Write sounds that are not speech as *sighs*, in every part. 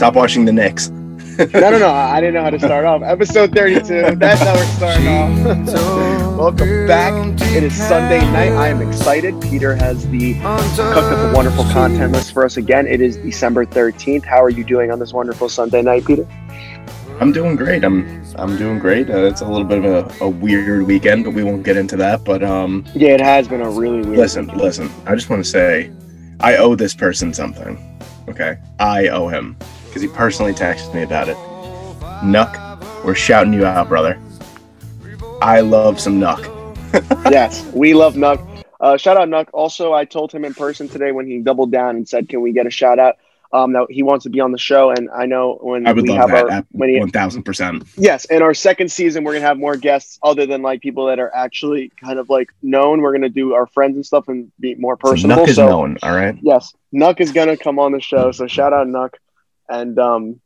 stop watching the Knicks. no, no, no. I didn't know how to start off. Episode 32. That's how we're starting off. *laughs* Welcome back. It is Sunday night. I am excited. Peter has the cooked up a wonderful content list for us again. It is December 13th. How are you doing on this wonderful Sunday night, Peter? I'm doing great. I'm I'm doing great. Uh, it's a little bit of a, a, weird weekend, but we won't get into that. But um, yeah, it has been a really weird. Listen, weekend. listen. I just want to say, I owe this person something. Okay, I owe him because he personally texted me about it. Nuck, we're shouting you out, brother. I love some Nuck. *laughs* yes, we love Nuck. Uh, shout out Nuck. Also, I told him in person today when he doubled down and said, "Can we get a shout out?" um, that he wants to be on the show. And I know when I would we love have that. our when one thousand percent. Yes, in our second season, we're gonna have more guests other than like people that are actually kind of like known. We're gonna do our friends and stuff and be more personal. So Nuck is so, known. All right. Yes, Nuck is gonna come on the show. So shout out Nuck, and um,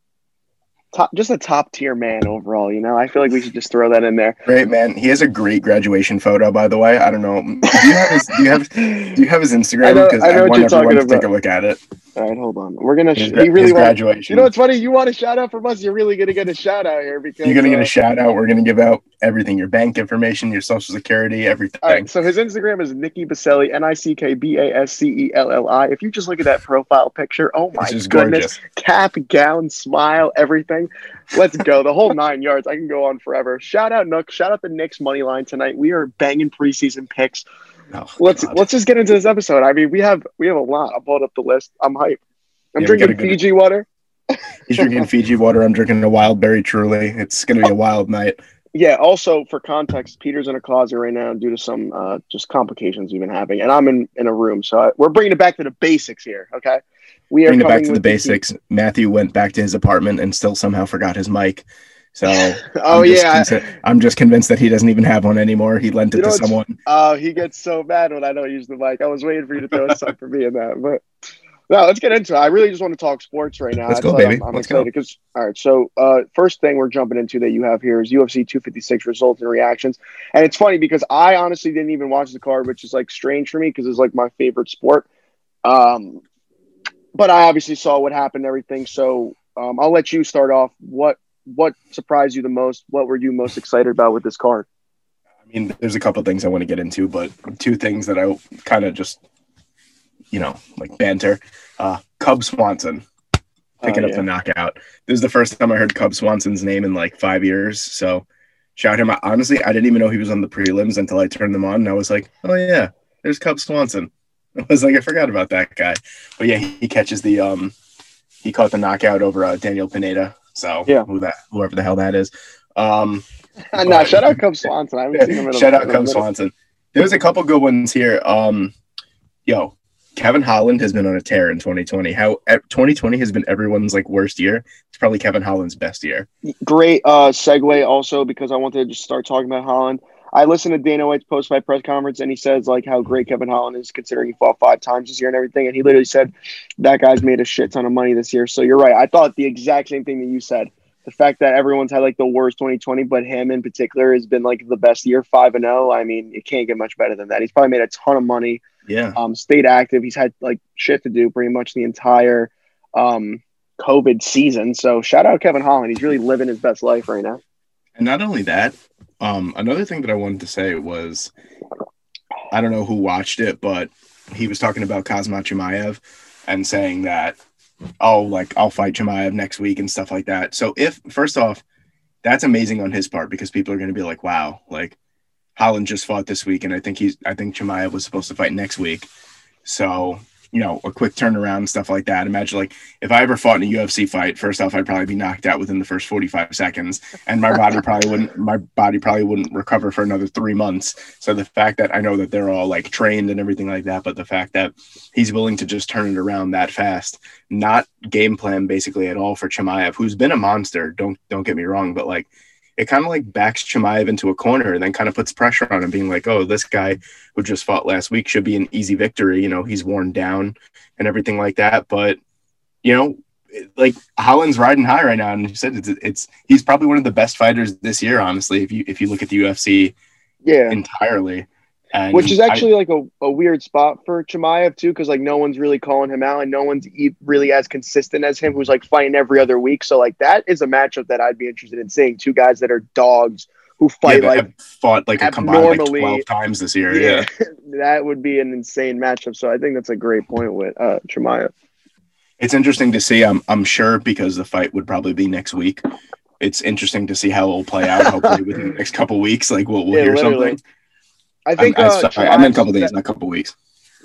top, just a top tier man overall. You know, I feel like we should just throw that in there. Great man. He has a great graduation photo, by the way. I don't know. Do you have his? Do you have? Do you have his Instagram? *laughs* Because I, I, I want everyone to about. take a look at it. All right, hold on. We're gonna. His, he really graduation. you know what's funny? You want a shout out from us? You're really gonna get a shout out here because you're gonna get uh, a shout out. We're gonna give out everything: your bank information, your social security, everything. All right, so his Instagram is Nikki Baselli, N I C K B A S C E L L I. If you just look at that profile picture, oh my goodness, gorgeous. cap, gown, smile, everything. Let's go. the whole nine yards. I can go on forever. Shout out Nook. Shout out the Knicks money line tonight. We are banging preseason picks. Oh, let's God. let's just get into this episode. I mean, we have we have a lot. I pulled up the list. I'm hyped. I'm yeah, drinking Fiji water. He's drinking Fiji water. I'm drinking a wild berry truly. It's going to be a wild night. Yeah. Also, for context, Peter's in a closet right now due to some uh, just complications we've been having, and I'm in, in a room. So I, we're bringing it back to the basics here. Okay. We are bringing it back to the basics. The Matthew went back to his apartment and still somehow forgot his mic. So *laughs* oh I'm yeah, consi- I'm just convinced that he doesn't even have one anymore. He lent it you know to someone. Oh, he gets so mad when I don't use the mic. I was waiting for you to throw *laughs* something for me in that, but no, let's get into it. I really just want to talk sports right now. Let's go, baby. I'm, I'm let's excited because all right. So, uh, first thing we're jumping into that you have here is UFC 256 results and reactions, and it's funny because I honestly didn't even watch the card, which is like strange for me because it's like my favorite sport. Um, but I obviously saw what happened, everything. So, um, I'll let you start off. What what surprised you the most? What were you most excited about with this card? I mean, there's a couple things I want to get into, but two things that I kind of just you know, like banter. Uh, Cub Swanson picking oh, yeah. up the knockout. This is the first time I heard Cub Swanson's name in like five years. So shout him out. Honestly, I didn't even know he was on the prelims until I turned them on. And I was like, oh, yeah, there's Cub Swanson. *laughs* I was like, I forgot about that guy. But yeah, he, he catches the, um, he caught the knockout over uh, Daniel Pineda. So yeah, who that, whoever the hell that is. Um, *laughs* no, but, shout out Cub *laughs* Swanson. I haven't seen him in Shout out Cub Swanson. There's a couple good ones here. Um, yo, Kevin Holland has been on a tear in 2020. How 2020 has been everyone's like worst year. It's probably Kevin Holland's best year. Great uh, segue also because I wanted to just start talking about Holland. I listened to Dana White's post fight press conference and he says like how great Kevin Holland is considering he fought five times this year and everything. And he literally said that guy's made a shit ton of money this year. So you're right. I thought the exact same thing that you said. The fact that everyone's had like the worst 2020, but him in particular has been like the best year, five and zero. Oh. I mean, it can't get much better than that. He's probably made a ton of money yeah. Um, stayed active. He's had like shit to do pretty much the entire um, COVID season. So shout out Kevin Holland. He's really living his best life right now. And not only that, um, another thing that I wanted to say was I don't know who watched it, but he was talking about Khamzat Chimaev and saying that, oh, like I'll fight Chimaev next week and stuff like that. So if first off, that's amazing on his part because people are going to be like, wow, like Holland just fought this week, and I think he's I think Chimaev was supposed to fight next week. So you know, a quick turnaround and stuff like that. Imagine like if I ever fought in a UFC fight, first off, I'd probably be knocked out within the first 45 seconds, and my body probably wouldn't *laughs* my body probably wouldn't recover for another three months. So the fact that I know that they're all like trained and everything like that, but the fact that he's willing to just turn it around that fast, not game plan basically at all for Chimaev, who's been a monster. Don't don't get me wrong, but like it kind of like backs Chimaev into a corner and then kind of puts pressure on him, being like, oh, this guy who just fought last week should be an easy victory. You know, he's worn down and everything like that. But, you know, like Holland's riding high right now. And you said it's, it's, he's probably one of the best fighters this year, honestly, if you, if you look at the UFC yeah, entirely. And Which is I- actually like a, a weird spot for Chimaev too, because like no one's really calling him out, and no one's e- really as consistent as him, who's like fighting every other week. So like that is a matchup that I'd be interested in seeing. Two guys that are dogs who fight that like fought like a combined like abnormally- 12 times this year. Yeah. *laughs* that would be an insane matchup. So I think that's a great point with uh, Chimaev. It's interesting to see. I'm I'm sure because the fight would probably be next week. It's interesting to see how it'll play out. Hopefully within the next couple weeks, like we'll we'll Yeah, hear literally. something. I think I'm, uh, I'm sorry, I meant a couple days, not a couple weeks.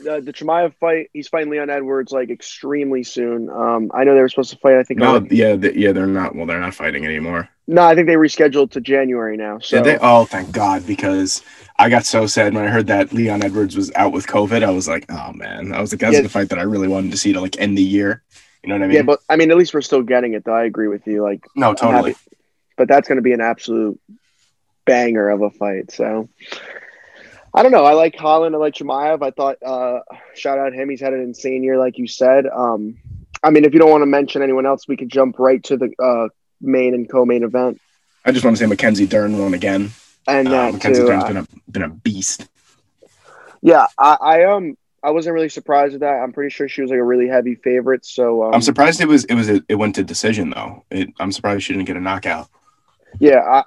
the, the Chimaev fight, he's fighting Leon Edwards like extremely soon. Um, I know they were supposed to fight. I think. No, on- yeah, the, yeah, they're not. Well, they're not fighting anymore. no, I think they rescheduled to January now. So Did they? Oh, thank God! Because I got so sad when I heard that Leon Edwards was out with COVID. I was like, oh man, I was like, that's Yeah. the fight that I really wanted to see to like end the year. You know what I mean? yeah, but I mean, at least we're still getting it. Though I agree with you. Like, no, totally. but that's going to be an absolute banger of a fight. So I don't know. I like Holland. I like Chimaev. I thought uh, shout out him. He's had an insane year, like you said. Um, I mean, if you don't want to mention anyone else, we could jump right to the uh, main and co-main event. I just want to say Mackenzie Dern won again. And Uh, Mackenzie too. Dern's uh, been a been a beast. yeah, I, I um I wasn't really surprised with that. I'm pretty sure she was like a really heavy favorite. So um, I'm surprised it was it was a, it went to decision though. It, I'm surprised she didn't get a knockout. Yeah, I,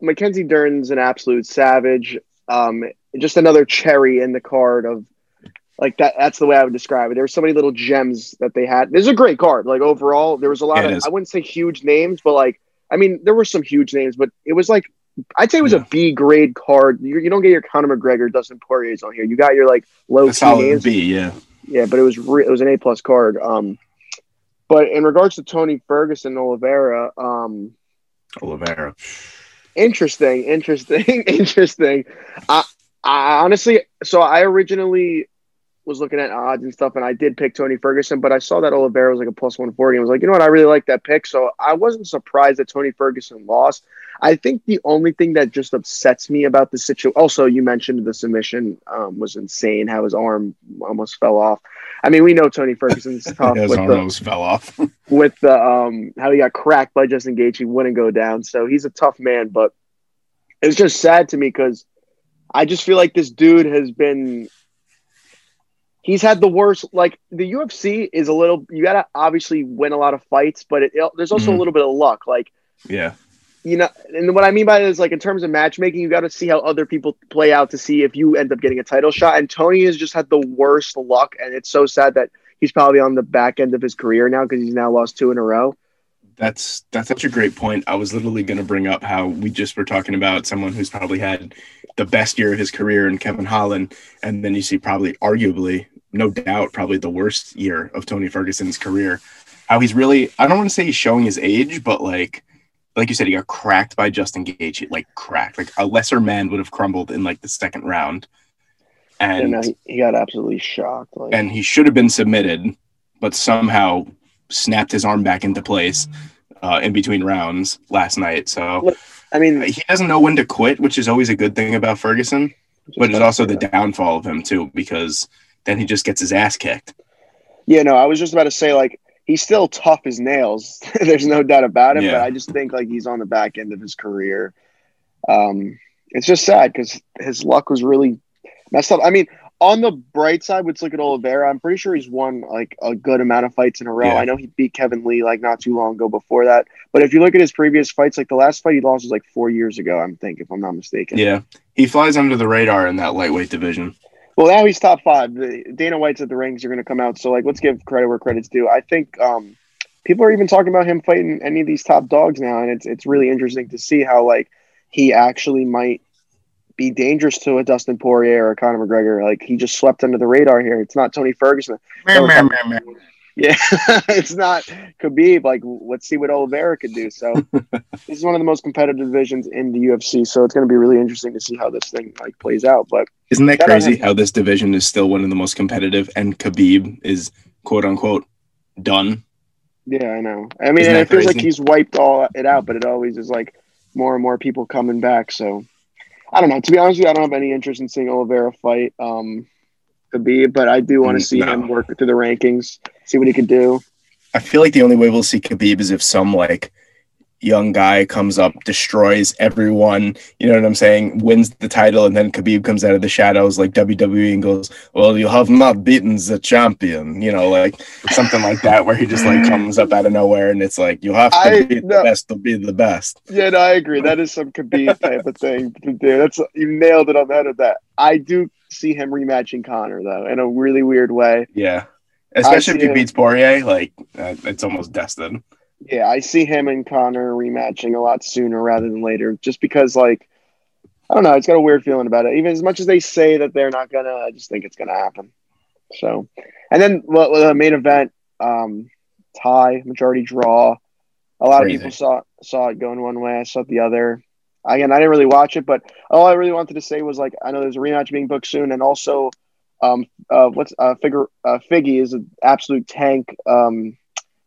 Mackenzie Dern's an absolute savage. Um, just another cherry in the card of like that. That's the way I would describe it. There were so many little gems that they had. This is a great card. Like overall, there was a lot Yeah, of is. I wouldn't say huge names, but like I mean, there were some huge names, but it was like I'd say it was Yeah. a B grade card. You, you don't get your Conor McGregor, Dustin Poirier's on here. You got your like low A key names. B, yeah. Yeah, but it was re- it was an A plus card. Um, but in regards to Tony Ferguson Oliveira, um, Oliveira. Interesting, interesting, *laughs* interesting. I, I honestly, so I originally was looking at odds and stuff, and I did pick Tony Ferguson, but I saw that Oliveira was like a plus one forty, and I was like, you know what, I really like that pick. So I wasn't surprised that Tony Ferguson lost. I think the only thing that just upsets me about the situation. Also, you mentioned the submission um, was insane. How his arm almost fell off. I mean, we know Tony Ferguson's *laughs* tough His with arm the, almost fell off. *laughs* with the um how he got cracked by Justin Gaethje, he wouldn't go down. So he's a tough man, but it's just sad to me because I just feel like this dude has been. He's had the worst. Like the UFC is a little. You gotta obviously win a lot of fights, but it, there's also a Mhm. little bit of luck. Like yeah. you know, and what I mean by that is like in terms of matchmaking, you got to see how other people play out to see if you end up getting a title shot. And Tony has just had the worst luck, and it's so sad that he's probably on the back end of his career now because he's now lost two in a row. That's that's such a great point. I was literally going to bring up how we just were talking about someone who's probably had the best year of his career in Kevin Holland, and then you see probably, arguably, no doubt, probably the worst year of Tony Ferguson's career. How he's really, I don't want to say he's showing his age, but like, like you said, he got cracked by Justin Gaethje, like cracked. Like a lesser man would have crumbled in like the second round, And, and uh, he, he got absolutely shocked. Like, and he should have been submitted, but somehow snapped his arm back into place uh, in between rounds last night. So I mean, he doesn't know when to quit, which is always a good thing about Ferguson, but it's also the downfall of him too, because then he just gets his ass kicked. yeah. No, I was just about to say like he's still tough as nails. *laughs* There's no doubt about it. But I just think like he's on the back end of his career. Um, it's just sad because his luck was really messed up. I mean, on the bright side, let's look at Oliveira. I'm pretty sure he's won like a good amount of fights in a row. Yeah. I know he beat Kevin Lee like not too long ago before that. But if you look at his previous fights, like the last fight he lost was like four years ago. I'm thinking, if I'm not mistaken. Yeah, he flies under the radar in that lightweight division. Well, now he's top five. Dana White's at the rings are going to come out. So, like, let's give credit where credit's due. I think um, people are even talking about him fighting any of these top dogs now, and it's it's really interesting to see how like he actually might be dangerous to a Dustin Poirier or a Conor McGregor. Like he just swept under the radar here. It's not Tony Ferguson. Man, man, man, man. Yeah, *laughs* it's not Khabib. Like, let's see what Oliveira could do. So, *laughs* this is one of the most competitive divisions in the UFC. So, it's going to be really interesting to see how this thing like plays out. But Isn't that out crazy how this division is still one of the most competitive and Khabib is quote unquote done? Yeah, I know. I mean, it feels like he's wiped all it out, but it always is like more and more people coming back. So I don't know. To be honest with you, I don't have any interest in seeing Oliveira fight um Khabib, but I do want Mm, to see no. him work through the rankings, see what he could do. I feel like the only way we'll see Khabib is if some like young guy comes up, destroys everyone. You know what I'm saying? Wins the title, and then Khabib comes out of the shadows like WWE and goes, "Well, you have not beaten the champion." You know, like something like that, where he just like *laughs* comes up out of nowhere, and it's like you have to I- be no. the best to be the best. Yeah, no, I agree. That is some Khabib type of thing to do. That's you nailed it on the head of that. I do see him rematching Conor though in a really weird way. Yeah, especially if he beats Poirier, like uh, it's almost destined. Yeah, I see him and Conor rematching a lot sooner rather than later, just because like I don't know, it's got a weird feeling about it. Even as much as they say that they're not gonna, I just think it's gonna happen. So, and then well, the main event, um, tie majority draw. A lot Crazy. of people saw saw it going one way. I saw it the other. Again, I didn't really watch it, but all I really wanted to say was like I know there's a rematch being booked soon, and also, um, uh, what's uh, figure uh, Figgy is an absolute tank. Um,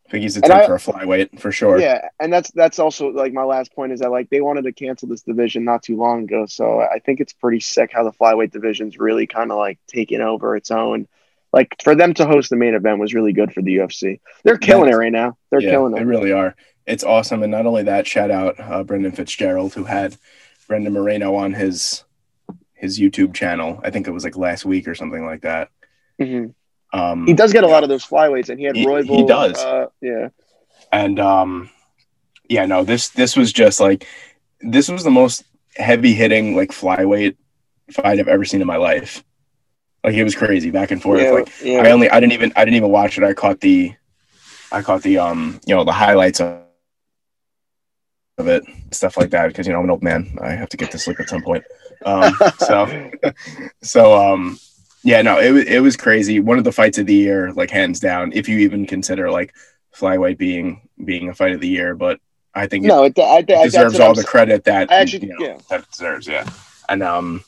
I think he's a I- for a flyweight for sure. yeah, and that's that's also like my last point is that like they wanted to cancel this division not too long ago, so I think it's pretty sick how the flyweight division's really kind of like taking over its own. Like for them to host the main event was really good for the UFC. They're killing That's- it right now. They're Yeah, killing They it. really are. It's awesome, and not only that, shout out uh, Brendan Fitzgerald who had Brandon Moreno on his his YouTube channel. I think it was like last week or something like that. Mhm. Um, He does get a lot of those flyweights, and he had He- Royval. he does. Uh, yeah, and um, yeah, no, this this was just like this was the most heavy hitting like flyweight fight I've ever seen in my life. Like it was crazy back and forth. yeah, Like yeah. I only I didn't even I didn't even watch it. I caught the I caught the um you know the highlights of, of it stuff like that because you know I'm an old man. I have to get to sleep at some point. Um, so *laughs* so um yeah no it was it was crazy. One of the fights of the year like hands down if you even consider like flyweight being being a fight of the year. But I think it no, it, I, I, that's deserves all I'm the s- credit that actually, you know, yeah, that it deserves. Yeah, and um,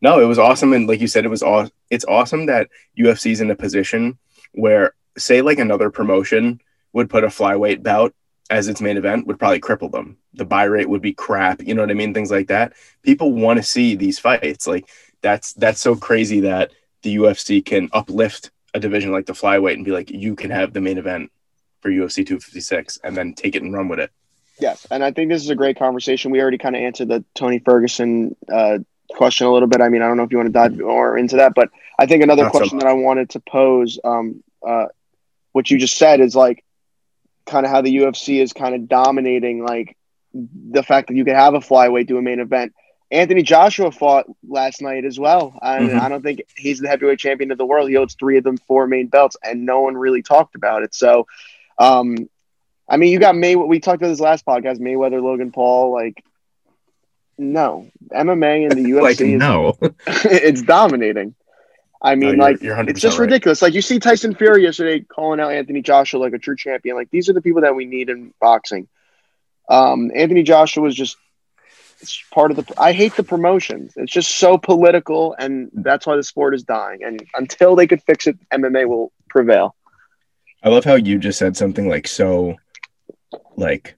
no, it was awesome, and like you said, it was all. It's awesome that UFC's in a position where, say, like another promotion would put a flyweight bout as its main event would probably cripple them. The buy rate would be crap. You know what I mean? Things like that. People want to see these fights. Like that's that's so crazy that the UFC can uplift a division like the flyweight and be like, you can have the main event for UFC 256 and then take it and run with it. Yes, and I think this is a great conversation. We already kind of answered the Tony Ferguson uh, question a little bit. I mean, I don't know if you want to dive more into that, but I think another Not so question that I wanted to pose, um, uh, what you just said, is like kind of how the UFC is kind of dominating, like the fact that you could have a flyweight do a main event. Anthony Joshua fought last night as well, and Mhm. I don't think he's the heavyweight champion of the world. He holds three of them four main belts, and no one really talked about it. So, um, I mean, you got May. We talked about this last podcast. Mayweather, Logan Paul. Like, no MMA and the *laughs* Like UFC. no, is, *laughs* it's dominating. I mean, you're- like, you're it's just right. ridiculous. Like, you see Tyson Fury yesterday calling out Anthony Joshua like a true champion. Like, these are the people that we need in boxing. Um, Anthony Joshua was just it's part of the. I hate the promotions. It's just so political, and that's why the sport is dying. And until they could fix it, MMA will prevail. I love how you just said something like so like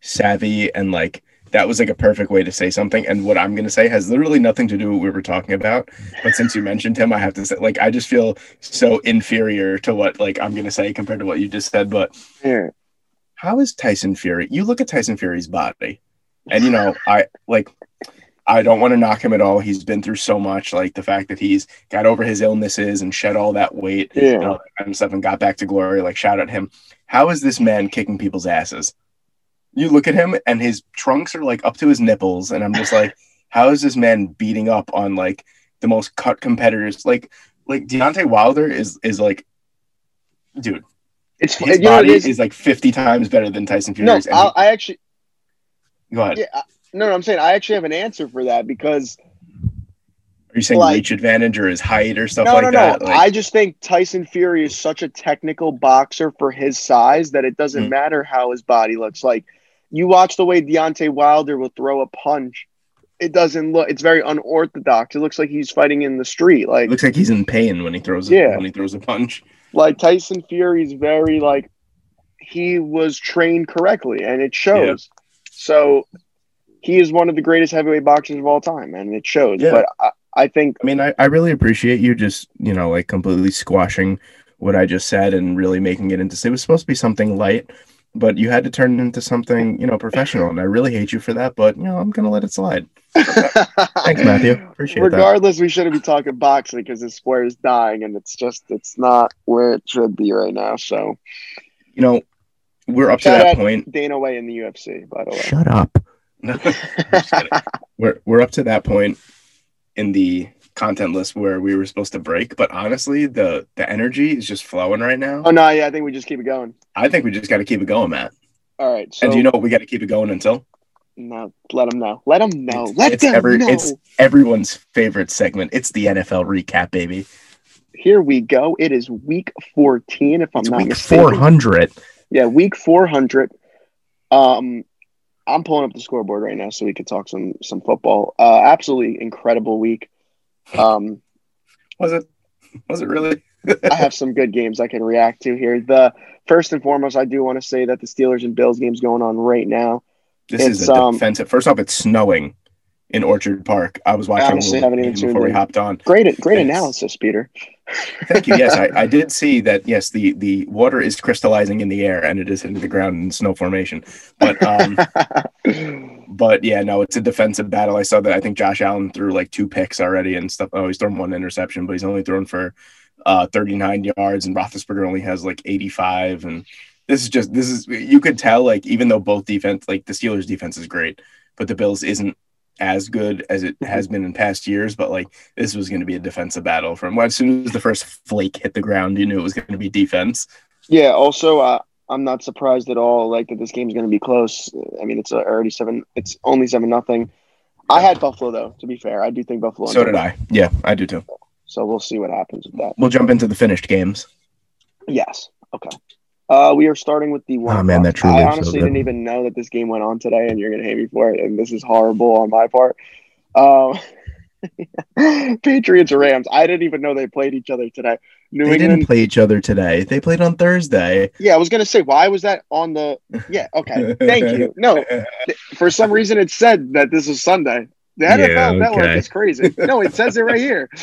savvy and like that was like a perfect way to say something and what I'm going to say has literally nothing to do with what we were talking about but since you mentioned him I have to say like I just feel so inferior to what like I'm going to say compared to what you just said but how is Tyson Fury you look at Tyson Fury's body and you know I like I don't want to knock him at all he's been through so much like the fact that he's got over his illnesses and shed all that weight and Yeah. all that kind of stuff and got back to glory. Like, shout out him. How is this man kicking people's asses? You look at him and his trunks are like up to his nipples, and I'm just like, *laughs* how is this man beating up on like the most cut competitors? Like, like Deontay Wilder is is like, dude, It's his you know, body it is, is, like 50 times better than Tyson no. Fury's. and he- I actually go ahead. Yeah, no, no, I'm saying I actually have an answer for that because Are you saying like- reach advantage or his height or stuff no, like no, that? no. Like, I just think Tyson Fury is such a technical boxer for his size that it doesn't Mhm. matter how his body looks. Like you watch the way Deontay Wilder will throw a punch. It doesn't look. It's very unorthodox. It looks like he's fighting in the street. it Like looks like he's in pain when he throws Yeah. when he throws a punch. like Tyson Fury's very like he was trained correctly, and it shows. So he is one of the greatest heavyweight boxers of all time, and it shows. Yeah. But I, I think I mean, I, I really appreciate you just, you know, like completely squashing what I just said and really making it into it was supposed to be something light, but you had to turn it into something, you know, professional. And I really hate you for that, but you know, I'm gonna let it slide. *laughs* Thanks, Matthew. Appreciate Regardless, that. we shouldn't be talking boxing because the sport is dying, and it's just it's not where it should be right now. So, you know, we're up Shout to that point. Dana White in the UFC, by the way. Shut up. *laughs* we're we're up to that point in the content list where we were supposed to break, but honestly, the the energy is just flowing right now. Oh no, yeah, I think we just keep it going. I think we just got to keep it going, Matt. All right. So, and do you know what we got to keep it going until? No, let them know. Let them know. It's, let it's them every, know. It's everyone's favorite segment. It's the NFL recap, baby. Here we go. It is week 14, if I'm it's not week mistaken. 400. Yeah, week 400. Um, I'm pulling up the scoreboard right now so we could talk some some football. Uh, absolutely incredible week. Um, was it? Was it really? I have some good games I can react to here. The first and foremost, I do want to say that the Steelers and Bills game's going on right now. This it's, is a um, defensive. First off, it's snowing in Orchard Park. I was watching I honestly haven't even before we hopped on. Great, great analysis, Peter. Thank you. Yes, I, I, did see that. Yes, the the water is crystallizing in the air and it is hitting the ground in snow formation. But um, *laughs* but yeah, no, it's a defensive battle. I saw that. I think Josh Allen threw like two picks already and stuff. Oh, he's thrown one interception, but he's only thrown for uh, 39 yards, and Roethlisberger only has like 85. And this is just this is you could tell like even though both defense like the Steelers defense is great, but the Bills isn't as good as it mm-hmm. has been in past years, but like this was going to be a defensive battle from well, as soon as the first flake hit the ground, you knew it was going to be defense. Yeah. Also, uh, I'm not surprised at all. Like that, this game's going to be close. I mean, it's already seven. It's only seven nothing. I had Buffalo though. To be fair, I do think Buffalo. So did I. Yeah, I do too. So we'll see what happens with that. We'll jump into the finished games. Yes. Okay. Uh, we are starting with the one. Oh man, that truly. I honestly so didn't even know that this game went on today, and you're gonna hate me for it. And this is horrible on my part. Um, *laughs* Patriots Rams. I didn't even know they played each other today. New they England, didn't play each other today. They played on Thursday. Yeah, I was gonna say why was that on the? Yeah, okay, thank you. No, *laughs* for some reason it said that this is Sunday. The NFL yeah, okay. Network is crazy. No, it says it right here. *laughs*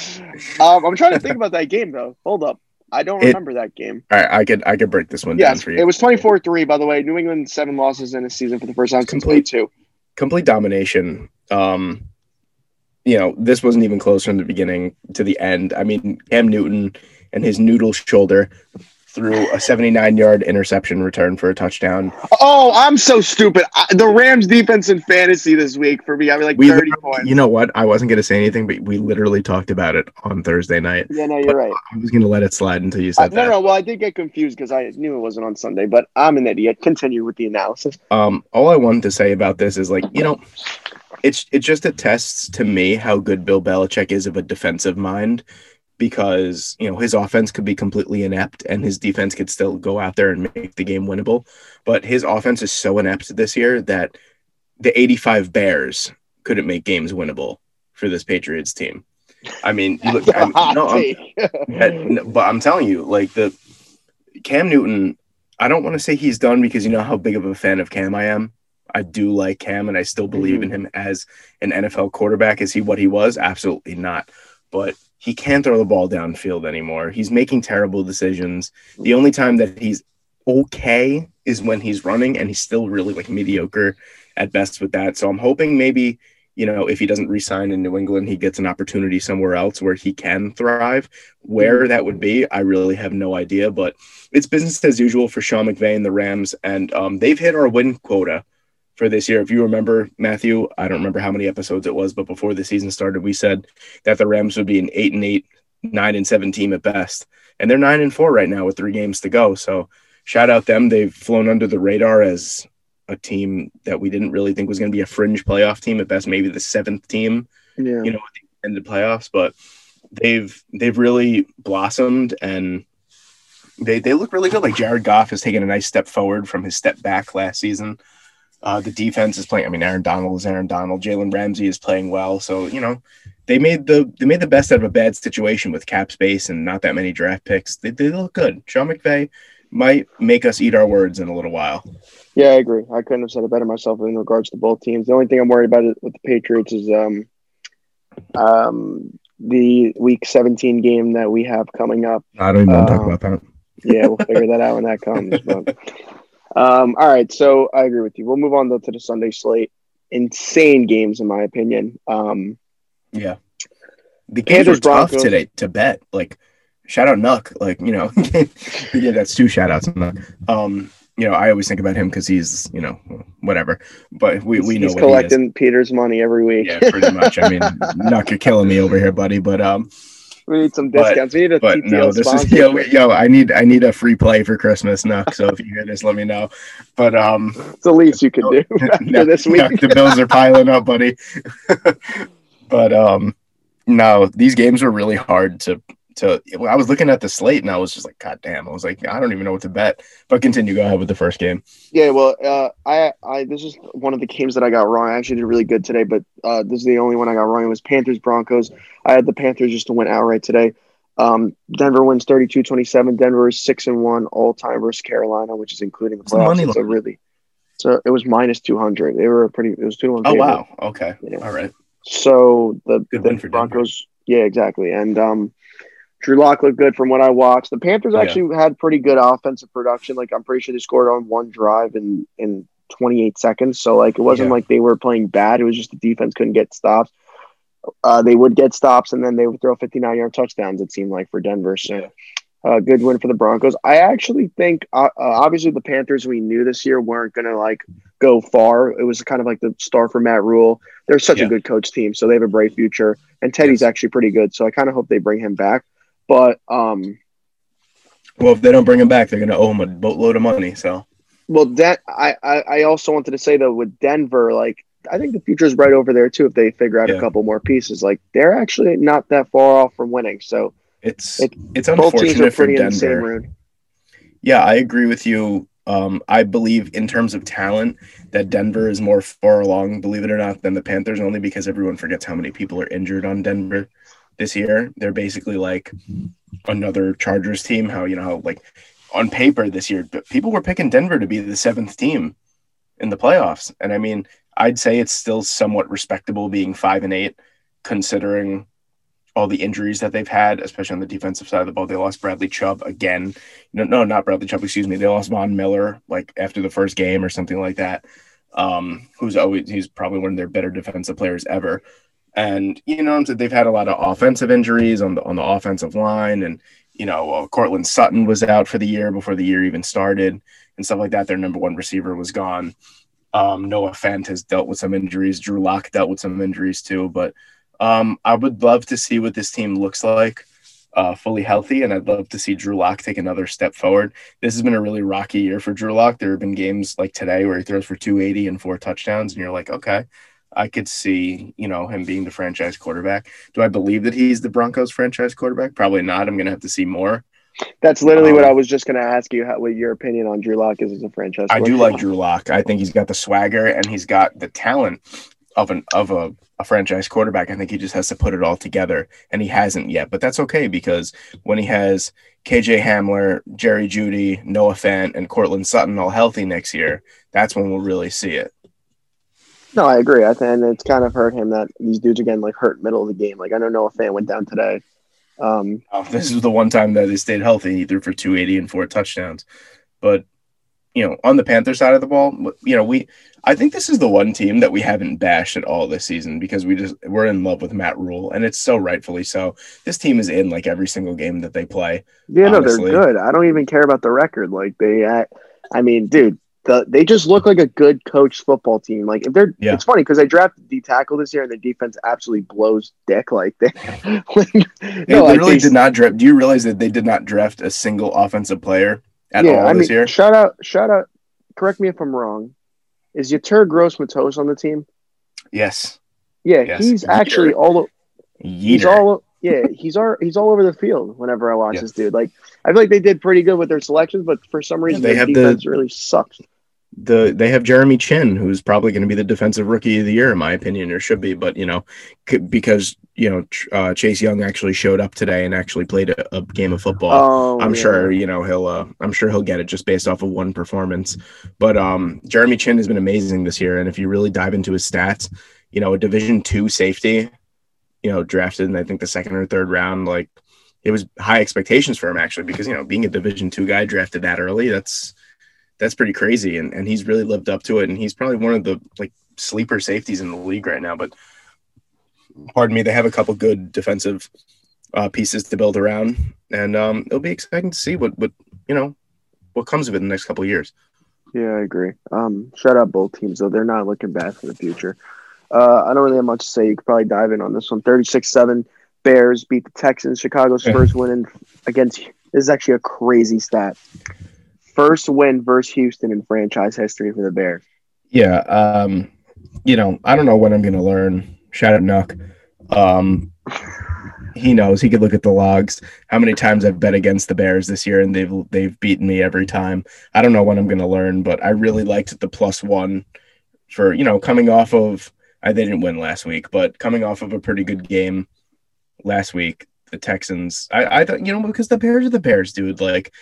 Um, I'm trying to think about that game though. Hold up. I don't remember that game. All right, I could I could break this one yes, down for you. It was 24-3, by the way. New England seven losses in a season for the first time complete two. Complete domination. Um you know, this wasn't even close from the beginning to the end. I mean, Cam Newton and his noodle shoulder threw a 79 yard interception return for a touchdown. Oh, I'm so stupid. I, the Rams defense in fantasy this week for me, I mean, like we 30 points. You know what? I wasn't going to say anything, but we literally talked about it on Thursday night. Yeah, no, you're right. I was going to let it slide until you said uh, that. No, no, well, I did get confused because I knew it wasn't on Sunday, but I'm an idiot. Continue with the analysis. Um, all I wanted to say about this is like, you know, it's it just attests to me how good Bill Belichick is of a defensive mind because you know his offense could be completely inept and his defense could still go out there and make the game winnable. But his offense is so inept this year that the 85 Bears couldn't make games winnable for this Patriots team. I mean, look, I'm, *laughs* no, I'm, but I'm telling you, like the Cam Newton, I don't want to say he's done because you know how big of a fan of Cam I am. I do like Cam and I still believe mm-hmm. in him as an NFL quarterback. Is he what he was? Absolutely not. But he can't throw the ball downfield anymore. He's making terrible decisions. The only time that he's okay is when he's running, and he's still really like mediocre at best with that. So I'm hoping maybe, you know, if he doesn't resign in New England, he gets an opportunity somewhere else where he can thrive. Where that would be, I really have no idea. But it's business as usual for Sean McVay and the Rams, and um, they've hit our win quota for this year. If you remember, Matthew, I don't remember how many episodes it was, but before the season started, we said that the Rams would be an eight and eight, nine and seven team at best. And they're nine and four right now with three games to go. So shout out them. They've flown under the radar as a team that we didn't really think was going to be a fringe playoff team at best, maybe the seventh team, yeah. you know, in the playoffs, but they've they've really blossomed and they they look really good. Like Jared Goff has taken a nice step forward from his step back last season. Uh, the defense is playing. I mean, Aaron Donald is Aaron Donald. Jalen Ramsey is playing well. So you know, they made the they made the best out of a bad situation with cap space and not that many draft picks. They, they look good. Sean McVay might make us eat our words in a little while. Yeah, I agree. I couldn't have said it better myself in regards to both teams. The only thing I'm worried about with the Patriots is um, um, the Week 17 game that we have coming up. I don't even want to talk um, about that. Yeah, we'll figure that out when that comes. But *laughs* Um, all right, so I agree with you. We'll move on though to the Sunday slate. Insane games, in my opinion. Um, yeah, the games Panthers, were tough Broncos. today to bet. Like, shout out Nuck. Like, you know, *laughs* yeah, that's two shout outs. Um, you know, I always think about him because he's, you know, whatever. But we, we know he's collecting he Peter's money every week. yeah, pretty much. I mean, *laughs* Nuck, you're killing me over here, buddy. But um, we need some discounts. But, we need a TTL no, this is yo, yo. I need I need a free play for Christmas, Nuck. So if you hear this, let me know. But um, it's the least you can do *laughs* after *laughs* this week. Nuck, the bills are piling up, buddy. *laughs* but um, no, these games were really hard to to. I was looking at the slate and I was just like, God damn! I was like, I don't even know what to bet. But continue. Go ahead with the first game. Yeah, well, uh, I I this is one of the games that I got wrong. I actually did really good today, but uh, this is the only one I got wrong. It was Panthers Broncos. I had the Panthers just to win outright today. Um, Denver wins 32-27. Denver is six and one all time versus Carolina, which is including the playoffs. It's a really so it was minus two hundred. They were a pretty. It was two one. Oh wow. Okay. Yeah. All right. So the, Good the Broncos. Denver. Yeah, exactly. And um, Drew Lock looked good from what I watched. The Panthers actually yeah. had pretty good offensive production. Like I'm pretty sure they scored on one drive in in 28 seconds. So like it wasn't yeah. like they were playing bad. It was just the defense couldn't get stops uh, they would get stops and then they would throw 59 yard touchdowns, it seemed like, for Denver. So, uh, good win for the Broncos. I actually think, uh, uh obviously, the Panthers we knew this year weren't going to like go far. It was kind of like the star for Matt Rhule. They're such yeah. a good coach team, so they have a bright future. And Teddy's yes. actually pretty good, so I kind of hope they bring him back. But, um, well, if they don't bring him back, they're going to owe him a boatload of money. So, well, that I, I I also wanted to say though with Denver, like I think the future is right over there too. If they figure out yeah. a couple more pieces, like they're actually not that far off from winning. So it's it, it's unfortunate for Denver. Yeah, I agree with you. Um, I believe in terms of talent that Denver is more far along, believe it or not, than the Panthers. Only because everyone forgets how many people are injured on Denver this year. They're basically like another Chargers team. How you know, like on paper this year, people were picking Denver to be the seventh team in the playoffs, and I mean I'd say it's still somewhat respectable being five and eight, considering all the injuries that they've had, especially on the defensive side of the ball. They lost Bradley Chubb again. No, no, not Bradley Chubb. Excuse me. They lost Von Miller like after the first game or something like that. Um, who's always he's probably one of their better defensive players ever. And you know, they've had a lot of offensive injuries on the on the offensive line, and you know, uh, Courtland Sutton was out for the year before the year even started, and stuff like that. Their number one receiver was gone. Um, Noah Fant has dealt with some injuries. Drew Lock dealt with some injuries too. But um, I would love to see what this team looks like uh, fully healthy, and I'd love to see Drew Lock take another step forward. This has been a really rocky year for Drew Lock. There have been games like today where he throws for 280 and four touchdowns, and you're like, okay, I could see, you know, him being the franchise quarterback. Do I believe that he's the Broncos franchise quarterback? Probably not. I'm going to have to see more. That's literally um, what I was just going to ask you. How, what your opinion on Drew Lock is as a franchise? I do like Drew Lock. I think he's got the swagger and he's got the talent of an of a, a franchise quarterback. I think he just has to put it all together, and he hasn't yet. But that's okay because when he has KJ Hamler, Jerry Jeudy, Noah Fant, and Courtland Sutton all healthy next year, that's when we'll really see it. No, I agree. I think and it's kind of hurt him that these dudes again like hurt middle of the game. Like I don't know Noah Fant went down today. Um, oh, this is the one time that they stayed healthy. He threw for 280 and four touchdowns. But, you know, on the Panther side of the ball, you know, we, I think this is the one team that we haven't bashed at all this season because we just, we're in love with Matt Rhule, and it's so rightfully so. This team is in like every single game that they play. Yeah, honestly. no, they're good. I don't even care about the record. Like they, I mean, dude, the they just look like a good coach football team. Like if they're, yeah. it's funny because they drafted D tackle this year and the defense absolutely blows dick. Like they, *laughs* like, no, they really they, did not draft. Do you realize that they did not draft a single offensive player at yeah, all I this mean, year? Shout out, shout out. Correct me if I'm wrong. Is Yetur Gross Matos on the team? Yes. Yeah, yes. he's Yetur. actually all. Yetur. He's all. Yeah, he's all he's all over the field. Whenever I watch this dude, like I feel like they did pretty good with their selections, but for some reason yeah, they have defense the, really sucks the they have Jeremy Chinn, who's probably going to be the defensive rookie of the year, in my opinion, or should be. But you know, c- because you know uh, Chase Young actually showed up today and actually played a, a game of football. Oh, I'm yeah. sure you know he'll. Uh, I'm sure he'll get it just based off of one performance. But um, Jeremy Chinn has been amazing this year, and if you really dive into his stats, you know, a Division two safety, you know, drafted in I think the second or third round, like it was high expectations for him actually because you know being a Division two guy drafted that early, that's that's pretty crazy. And and he's really lived up to it. And he's probably one of the like sleeper safeties in the league right now. But pardon me, they have a couple good defensive uh, pieces to build around, and um, it'll be exciting to see what what you know what comes of it in the next couple of years. Yeah, I agree. Um, shout out both teams though; they're not looking bad for the future. Uh, I don't really have much to say. You could probably dive in on this one. 36-7, Bears beat the Texans. Chicago's *laughs* first win in, against. This is actually a crazy stat. First win versus Houston in franchise history for the Bears. Yeah, um, you know, I don't know when I'm going to learn. Shout out Nuck. Um, he knows he could look at the logs how many times i've bet against the bears this year and they've they've beaten me every time i don't know when i'm going to learn but i really liked the plus one for you know coming off of I, they didn't win last week but coming off of a pretty good game last week the texans i i thought you know because the bears are the bears dude like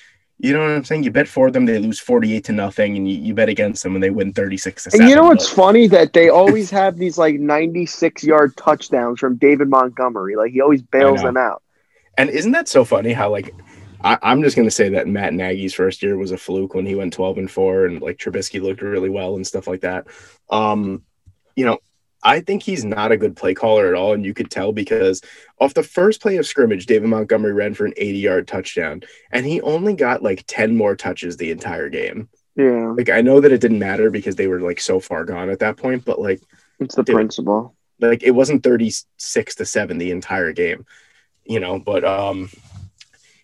you know what I'm saying? You bet for them, they lose 48 to nothing, and you, you bet against them and they win 36 to 7. And you know what's funny? That they *laughs* always have these like 96 yard touchdowns from David Montgomery. Like he always bails them out. And isn't that so funny how like I, am just gonna say that Matt Nagy's first year was a fluke when he went 12 and 4 and like Trubisky looked really well and stuff like that. Um, you know, I think he's not a good play caller at all. And you could tell because off the first play of scrimmage, David Montgomery ran for an 80 yard touchdown, and he only got like 10 more touches the entire game. Yeah. Like, I know that it didn't matter because they were like so far gone at that point, but like, it's the dude, principle. Like, it wasn't 36 to 7 the entire game, you know, but, um,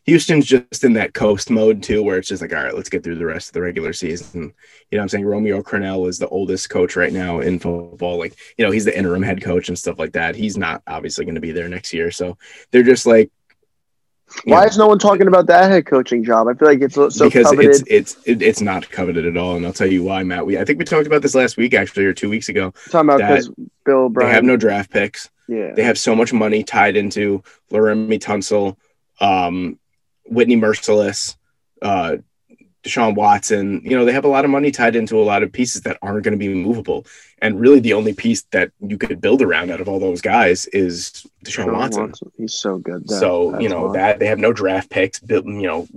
Houston's just in that coast mode too, where it's just like, all right, let's get through the rest of the regular season. You know what I'm saying? Romeo Crennel is the oldest coach right now in football. Like, you know, he's the interim head coach and stuff like that. He's not obviously going to be there next year. So they're just like, why know, is no one talking about that head coaching job? I feel like it's so because coveted. it's it's it, it's not coveted at all, and I'll tell you why, Matt. We I think we talked about this last week actually, or two weeks ago. Talking about because Bill O'Brien. They have no draft picks. Yeah, they have so much money tied into Laremy Tunsil, um, Whitney Mercilus, uh, Deshaun Watson. You know, they have a lot of money tied into a lot of pieces that aren't going to be movable. And really, the only piece that you could build around out of all those guys is Deshaun, Deshaun Watson. Watson. He's so good. That, so you know that they have no draft picks. You know,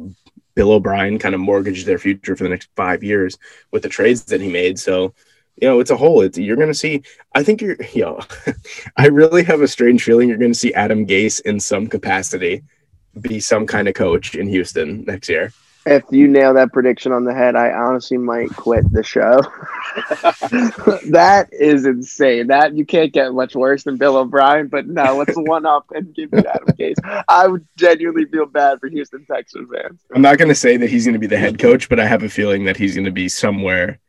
Bill O'Brien kind of mortgaged their future for the next five years with the trades that he made. So you know, it's a whole. It's you're going to see. I think you're. *laughs* You *laughs* know, I really have a strange feeling you're going to see Adam Gase in some capacity be some kind of coach in Houston next year. If you nail that prediction on the head, I honestly might quit the show. *laughs* that is insane. That you can't get much worse than Bill O'Brien, but no, let's one up and give me Adam Gase. I would genuinely feel bad for Houston Texans fans. I'm not going to say that he's going to be the head coach, but I have a feeling that he's going to be somewhere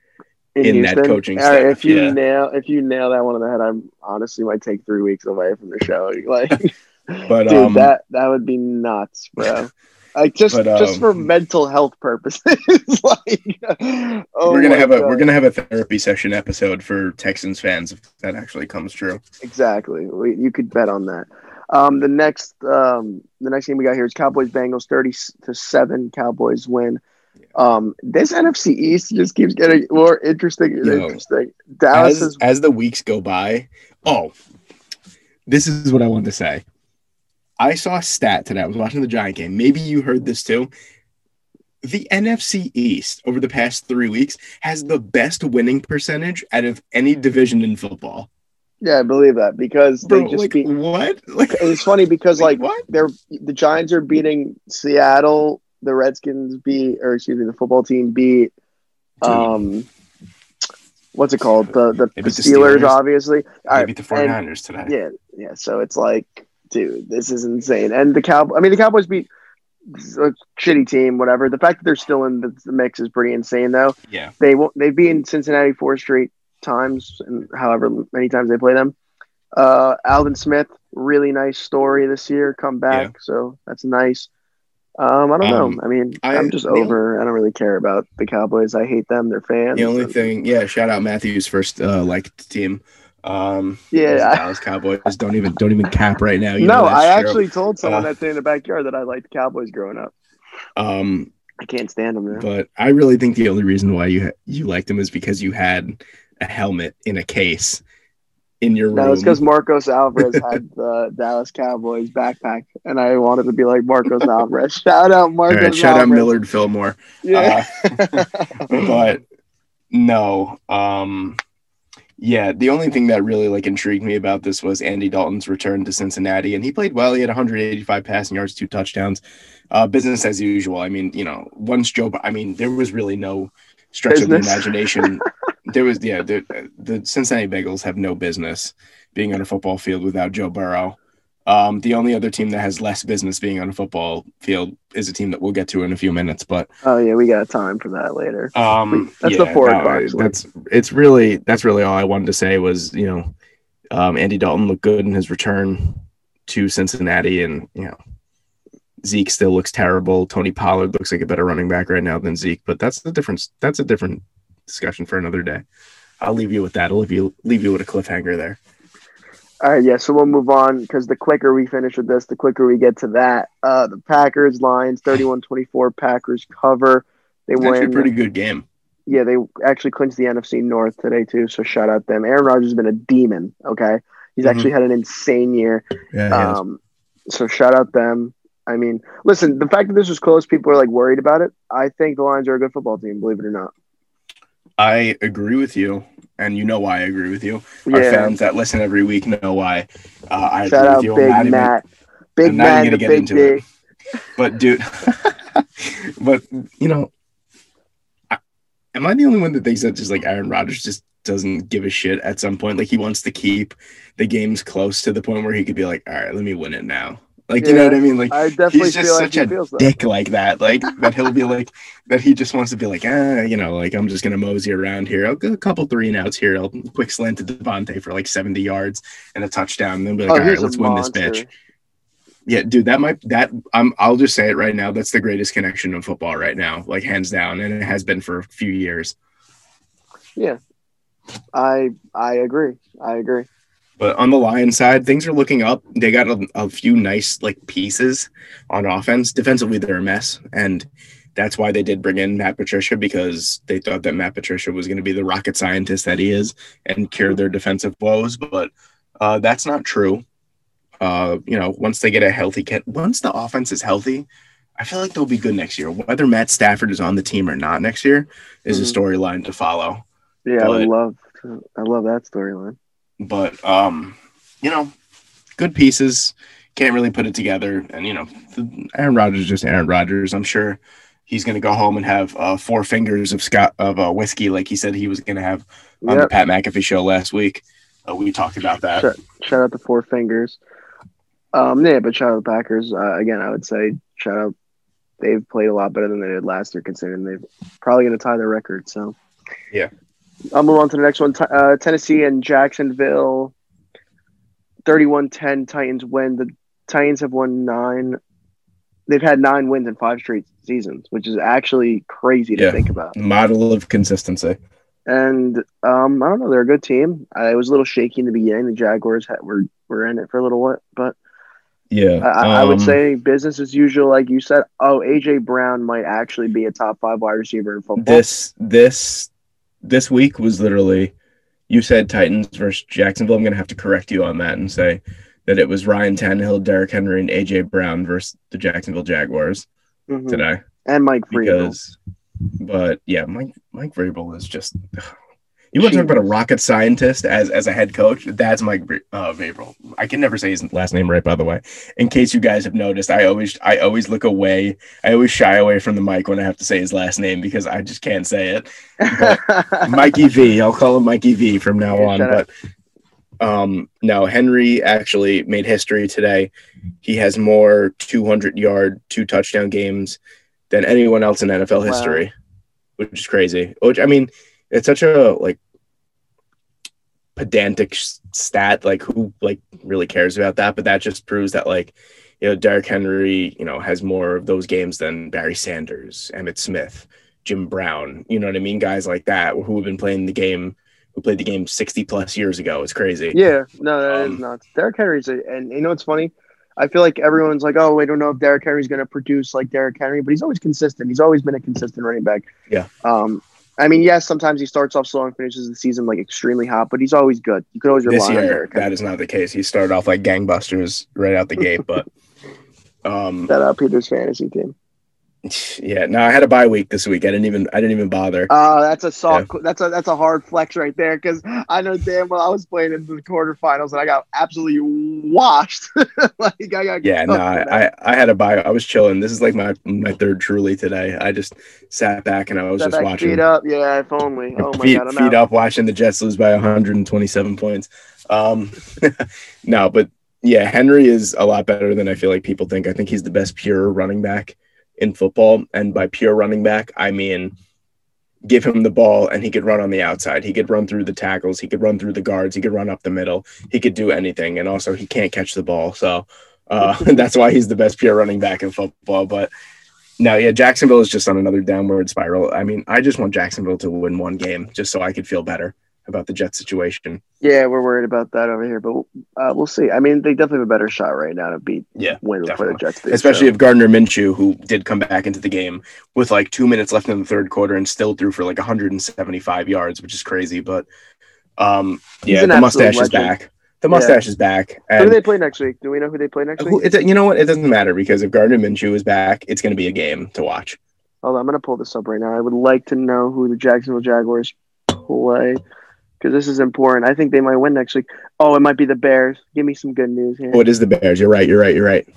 in, in that coaching staff. Right, if you yeah. nail if you nail that one on the head, I'm honestly might take three weeks away from the show. Like but Dude, um, that that would be nuts, bro. *laughs* Like just but, um, just for um, mental health purposes. *laughs* like, oh we're gonna have God. a we're gonna have a therapy session episode for Texans fans if that actually comes true. Exactly, we, you could bet on that. Um, the next um, the next game we got here is Cowboys Bengals thirty to seven. Cowboys win. Um, this NFC East just keeps getting more interesting and Yo, interesting. Dallas as, is- as the weeks go by. Oh, this is what I wanted to say. I saw a stat today. I was watching the Giant game. Maybe you heard this too. The NFC East over the past three weeks has the best winning percentage out of any division in football. Yeah, I believe that because Bro, they just like, beat. What? *laughs* Like, it's funny because like, like what? they're the Giants are beating Seattle. The Redskins beat, or excuse me, the football team beat. Um, what's it called? The the, the Steelers, Steelers, obviously. They beat the 49ers and, today. Yeah, yeah. So it's like dude, this is insane. And the Cowboys, I mean, the Cowboys beat a shitty team, whatever. The fact that they're still in the, the mix is pretty insane, though. Yeah, they won't. They've been Cincinnati four straight times, and however many times they play them. Uh, Aldon Smith, really nice story this year, come back, yeah. so that's nice. Um, I don't um, know. I mean, I, am just over. I don't really care about the Cowboys. I hate them. They're fans. The only thing, yeah. Shout out Matthew's first uh, liked team. Um, yeah, Dallas Cowboys don't even don't even cap right now. You no, I true. actually told someone uh, that's in the backyard that I liked Cowboys growing up. Um, I can't stand them. Man. But I really think the only reason why you you liked them is because you had a helmet in a case in your room. No, it's because Marcos Alvarez had the Dallas Cowboys backpack, and I wanted to be like Marcos Alvarez. *laughs* Shout out Marcos. right, shout out Millard Fillmore. Yeah. *laughs* but no um yeah the only thing that really like intrigued me about this was andy dalton's return to cincinnati and he played well. He had 185 passing yards two touchdowns. Uh business as usual. I mean you know once joe i mean there was really no stretch of the imagination. *laughs* There was yeah the, the cincinnati bengals have no business being on a football field without joe burrow um, the only other team that has less business being on a football field is a team that we'll get to in a few minutes, but oh yeah, we got time for that later. um, That's the four o'clock. That's it's really that's really all I wanted to say was you know, um, Andy Dalton looked good in his return to Cincinnati, and you know, Zeke still looks terrible. Tony Pollard looks like a better running back right now than Zeke, but that's the difference. That's a different discussion for another day. I'll leave you with that. I'll leave you leave you with a cliffhanger there. All right, yeah. So we'll move on because the quicker we finish with this, the quicker we get to that. Uh, the Packers Lions *sighs* 31-24 Packers cover. They It's win. pretty good game. yeah, they actually clinched the NFC North today too. So shout out them. Aaron Rodgers has been a demon. Okay, he's Mhm. actually had an insane year. Yeah, Um, so shout out them. I mean, listen, the fact that this was close, people are like worried about it. I think the Lions are a good football team, believe it or not. I agree with you, and you know why I agree with you. Our fans that listen every week know why uh, I Shout agree out with you. I'm Big even- Matt. Big I'm not Matt, even the gonna get Big into it. But dude, *laughs* but you know, I, am I the only one that thinks that just like Aaron Rodgers just doesn't give a shit at some point? Like he wants to keep the games close to the point where he could be like, all right, let me win it now. Like you know what I mean? Like I definitely he's just feel like such he a dick like that. Like *laughs* that he'll be like that he just wants to be like, ah, you know, like I'm just gonna mosey around here. I'll go a couple three and outs here. I'll quick slant to Davante for like 70 yards and a touchdown. And then be like, Oh, all right, let's win this bitch. Yeah, dude, that might that I'm I'll just say it right now. That's the greatest connection in football right now, like hands down, and it has been for a few years. Yeah. I I agree. I agree. But on the Lions side, things are looking up. They got a, a few nice like pieces on offense. Defensively, they're a mess, and that's why they did bring in Matt Patricia because they thought that Matt Patricia was going to be the rocket scientist that he is and cure their defensive woes. But uh, that's not true. Uh, you know, once they get a healthy kit, once the offense is healthy, I feel like they'll be good next year. Whether Matt Stafford is on the team or not next year is a Mhm. storyline to follow. Yeah, I love. I love that storyline. But um, you know, good pieces. Can't really put it together, and you know, the, Aaron Rodgers is just Aaron Rodgers. I'm sure he's going to go home and have uh, four fingers of Scott of uh, whiskey, like he said he was going to have on the Pat McAfee show last week. Uh, we talked about that. Shout, shout out to Four Fingers. Um, yeah, but shout out the Packers. Uh, again, I would say shout out. They've played a lot better than they did last year, considering they're probably going to tie their record. So, Yeah. I'll move on to the next one. T- uh, Tennessee and Jacksonville. 31-10 Titans win. The Titans have won nine. They've had nine wins in five straight seasons, which is actually crazy to Yeah. think about. Model of consistency. And um, I don't know, they're a good team. I was a little shaky in the beginning. The Jaguars had, were were in it for a little what, but Yeah, I, I- I would um, say business as usual, like you said. Oh, AJ Brown might actually be a top five wide receiver in football. this this this week was literally. You said Titans versus Jacksonville. I'm going to have to correct you on that and say that it was Ryan Tannehill, Derrick Henry, and AJ Brown versus the Jacksonville Jaguars Mhm. today. and Mike Vrabel. because but yeah mike mike Vrabel is just you want to talk about a rocket scientist as as a head coach? That's mike uh, Vrabel. i can never say his last name right by the way. In case you guys have noticed i always i always look away. I always shy away from the mic when i have to say his last name because i just can't say it. *laughs* Mikey v i'll call him mikey v from now Yeah, on but um no henry actually made history today. He has more 200 yard two touchdown games than anyone else in nfl Wow. history which is crazy. Which i mean it's such a like pedantic stat like who like really cares about that but that just proves that like you know Derrick Henry you know has more of those games than Barry Sanders Emmitt Smith Jim Brown you know what I mean guys like that who have been playing the game who played the game 60 plus years ago it's crazy yeah, no, that is Um, nuts. Derrick Henry's, a, and you know what's funny? I feel like everyone's like, oh, I don't know if Derrick Henry's going to produce like Derrick Henry, but he's always consistent. He's always been a consistent running back. Yeah. Um, I mean, yes, sometimes he starts off slow and finishes the season like extremely hot, but he's always good. You could always rely This on year, Derrick Henry. that is not the case. He started off like gangbusters right out the gate, but *laughs* um, Shout out Peter's fantasy team. *sighs* yeah. No, I had a bye week this week. I didn't even I didn't even bother. Oh, that's a soft. That's a that's a hard flex right there because I know damn well I was playing in the quarterfinals and I got absolutely washed. *laughs* like I got Yeah, no, cooked for that. I, I I had a bye. I was chilling. This is like my my third truly today. I just sat back and I was Step just back, watching feet up. Yeah, if only. Oh my feet, god, I'm feet out. up watching the Jets lose by 127 points. Um, *laughs* no, but yeah, Henry is a lot better than I feel like people think. I think he's the best pure running back in football, and by pure running back, I mean give him the ball and he could run on the outside. He could run through the tackles. He could run through the guards. He could run up the middle. He could do anything, and also he can't catch the ball. So uh, *laughs* that's why he's the best pure running back in football. But no, yeah, Jacksonville is just on another downward spiral. I mean, I just want Jacksonville to win one game just so I could feel better about the Jet situation. Yeah, we're worried about that over here, but uh, we'll see. I mean, they definitely have a better shot right now to beat Yeah, win for the. Jets. do, Especially so. if Gardner Minshew, who did come back into the game with like two minutes left in the third quarter and still threw for like 175 yards, which is crazy. But um, yeah, the mustache is back. The mustache is back. who do they play next week? Do we know who they play next who, week? it, you know what? It doesn't matter because if Gardner Minshew is back, it's going to be a game to watch. Hold on, I'm gonna pull this up right now. I would like to know who the Jacksonville Jaguars play because this is important. I think they might win next week. Oh, it might be the Bears. Give me some good news here. Oh, it is the Bears. You're right. You're right. You're right.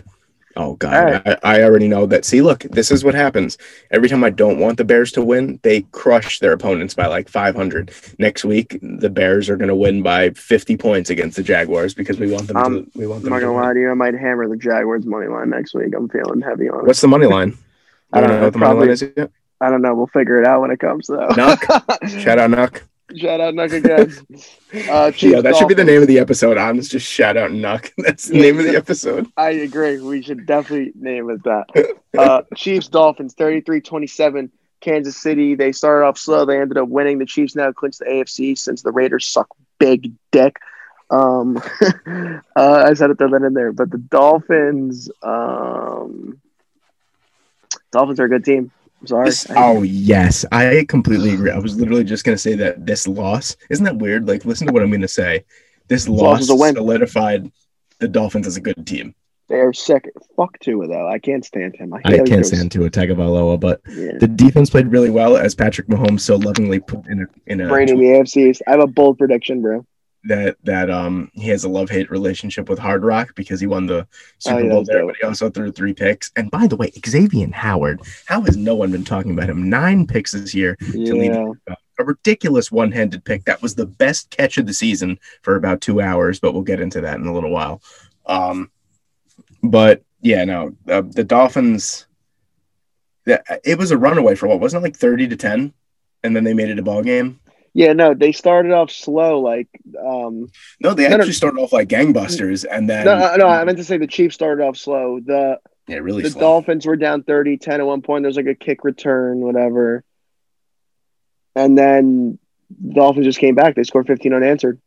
Oh God, right. I, I already know that. See, look, this is what happens every time I don't want the Bears to win. They crush their opponents by like 500. Next week, the Bears are going to win by 50 points against the Jaguars because we want them Um, to. We want them. I'm not gonna lie to you. I might hammer the Jaguars money line next week. I'm feeling heavy on it. What's the money line? I don't know, what the probably- money line is yet? I don't know. We'll figure it out when it comes though. Nuck. *laughs* Shout out Nuck. Shout out Nuck again. Uh, *laughs* Yeah, that should be the name of the episode. I'm just shout out Nuck. *laughs* That's the name of the episode. I agree. We should definitely name it that. Uh, *laughs* Chiefs Dolphins 33-27. Kansas City. They started off slow. They ended up winning. The Chiefs now clinch the AFC since the Raiders suck big dick. Um, uh, I just had to throw that in there. But the Dolphins, um, Dolphins are a good team. I'm sorry. This- oh yes, I completely agree. I was literally just gonna say that this loss isn't that weird. Like, listen to what I'm gonna say. This loss loss is a win. solidified the Dolphins as a good team. They are sick. Fuck Tua though. I can't stand him. I, I hate how he can't goes- stand to a Tagovailoa, but Yeah. the defense played really well as Patrick Mahomes so lovingly put in a in a Brady in the AFC. East. I have a bold prediction, bro. That that um he has a love hate relationship with Hard Rock because he won the Super Oh, Bowl there, dope. but he also threw three picks. And by the way, Xavier Howard, how has no one been talking about him? Nine picks this year. lead Yeah. a ridiculous one-handed pick that was the best catch of the season for about two hours but we'll get into that in a little while um but yeah no uh, the dolphins that it was a runaway for what wasn't it like 30 to 10 and then they made it a ball game Yeah, no, they started off slow. Like, um, no they No, no. actually started off like gangbusters and then no, no, no, I meant to say the Chiefs started off slow. The yeah really the slow. Dolphins were down 30 10 at one point. There's like a kick return, whatever. And then the Dolphins just came back. They scored 15 unanswered.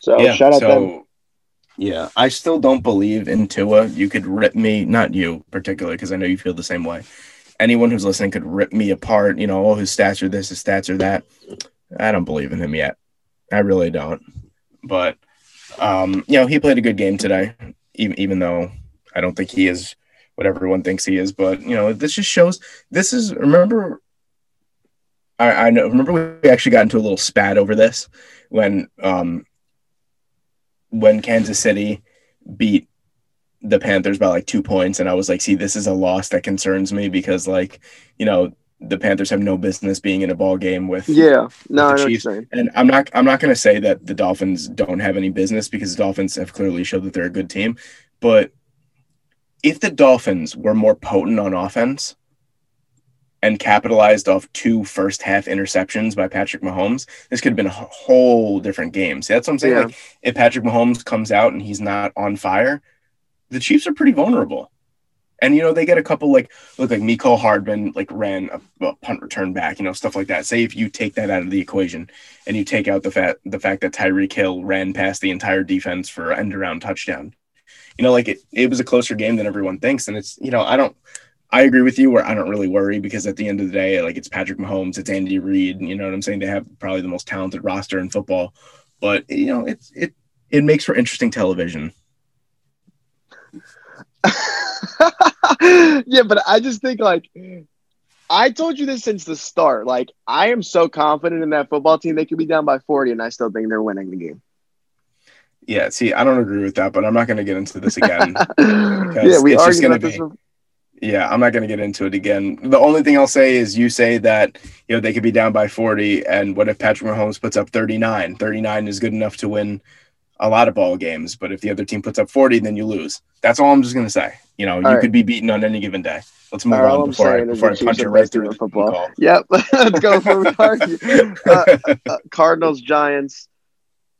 So yeah shout out so them. yeah i still don't believe in tua you could rip me not you particularly because i know you feel the same way anyone who's listening could rip me apart you know oh his stats are this his stats are that. I don't believe in him yet. I really don't. But um you know he played a good game today even, even though i don't think he is what everyone thinks he is. But you know this just shows this is remember i i know remember we actually got into a little spat over this when um when Kansas City beat the Panthers by like two points, and I was like, see, this is a loss that concerns me because like, you know, the Panthers have no business being in a ball game with Yeah. No, the Chiefs. and I'm not I'm not gonna say that the Dolphins don't have any business because the Dolphins have clearly showed that they're a good team. But if the Dolphins were more potent on offense and capitalized off two first half interceptions by Patrick Mahomes, this could have been a whole different game. See, that's what I'm saying. Yeah. Like if Patrick Mahomes comes out and he's not on fire, the Chiefs are pretty vulnerable. And you know they get a couple like look like Mecole Hardman like ran a, a punt return back, you know stuff like that. Say if you take that out of the equation and you take out the fact the fact that Tyreek Hill ran past the entire defense for end around touchdown, you know like it it was a closer game than everyone thinks, and it's you know I don't I agree with you where I don't really worry because at the end of the day, like it's Patrick Mahomes, it's Andy Reid, you know what I'm saying? They have probably the most talented roster in football, but you know, it's it it makes for interesting television. *laughs* yeah, but I just think like I told you this since the start. Like I am so confident in that football team; they could be down by forty, and I still think they're winning the game. Yeah, see, I don't agree with that, but I'm not going to get into this again. *laughs* yeah, we are going to be. Yeah, I'm not going to get into it again. The only thing I'll say is you say that, you know, they could be down by 40 and what if Patrick Mahomes puts up 39? 39 is good enough to win a lot of ball games, but if the other team puts up 40, then you lose. That's all I'm just going to say. You know, all you right. could be beaten on any given day. Let's move all on before I, before I punch you right through the football. Call. *laughs* Yep, *laughs* let's go for *laughs* uh, uh, Cardinals Giants.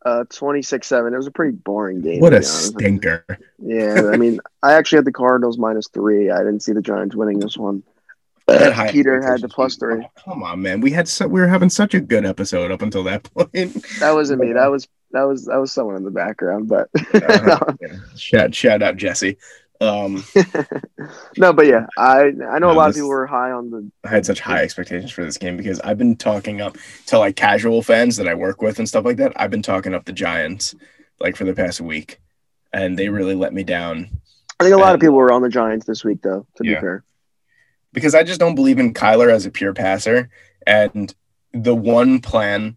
Uh, 26-7. It was a pretty boring game. What a stinker. Yeah, I mean, I actually had the Cardinals minus three. I didn't see the Giants winning this one. Uh, Peter had the plus three. Oh, come on, man. We had so, we were having such a good episode up until that point. That wasn't me. That was that was that was someone in the background, but *laughs* uh, yeah. shout shout out Jesse. Um, *laughs* no, but yeah, I I know no, a lot this, of people were high on the. I had such high expectations for this game because I've been talking up to like casual fans that I work with and stuff like that. I've been talking up the Giants like for the past week, and they really let me down. I think a lot and, of people were on the Giants this week, though. To yeah. be fair, because I just don't believe in Kyler as a pure passer, and the one plan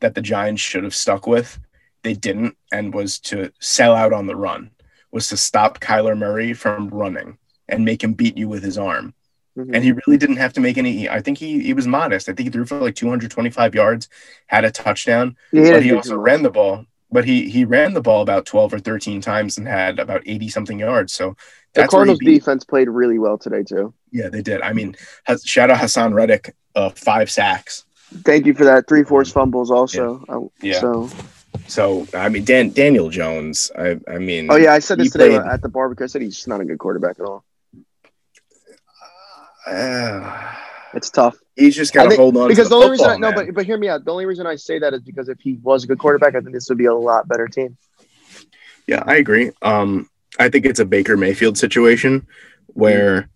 that the Giants should have stuck with, they didn't, and was to sell out on the run was to stop Kyler Murray from running and make him beat you with his arm. Mm-hmm. And he really didn't have to make any. I think he he was modest. I think he threw for like 225 yards, had a touchdown, but he also ran the ball. But he he ran the ball about 12 or 13 times and had about 80 something yards. So the Cardinals defense played really well today too. Yeah, they did. I mean, shout out Haason Reddick, uh, five sacks. Thank you for that. Three forced fumbles also. Yeah. Uh, yeah. So so I mean, Dan Daniel Jones. I I mean. Oh yeah, I said this today played, at the barbecue. I said he's just not a good quarterback at all. Uh, it's tough. He's just got to hold on because the, the, only football, reason I, no, but but hear me out. The only reason I say that is because if he was a good quarterback, I think this would be a lot better team. Yeah, I agree. Um, I think it's a Baker Mayfield situation where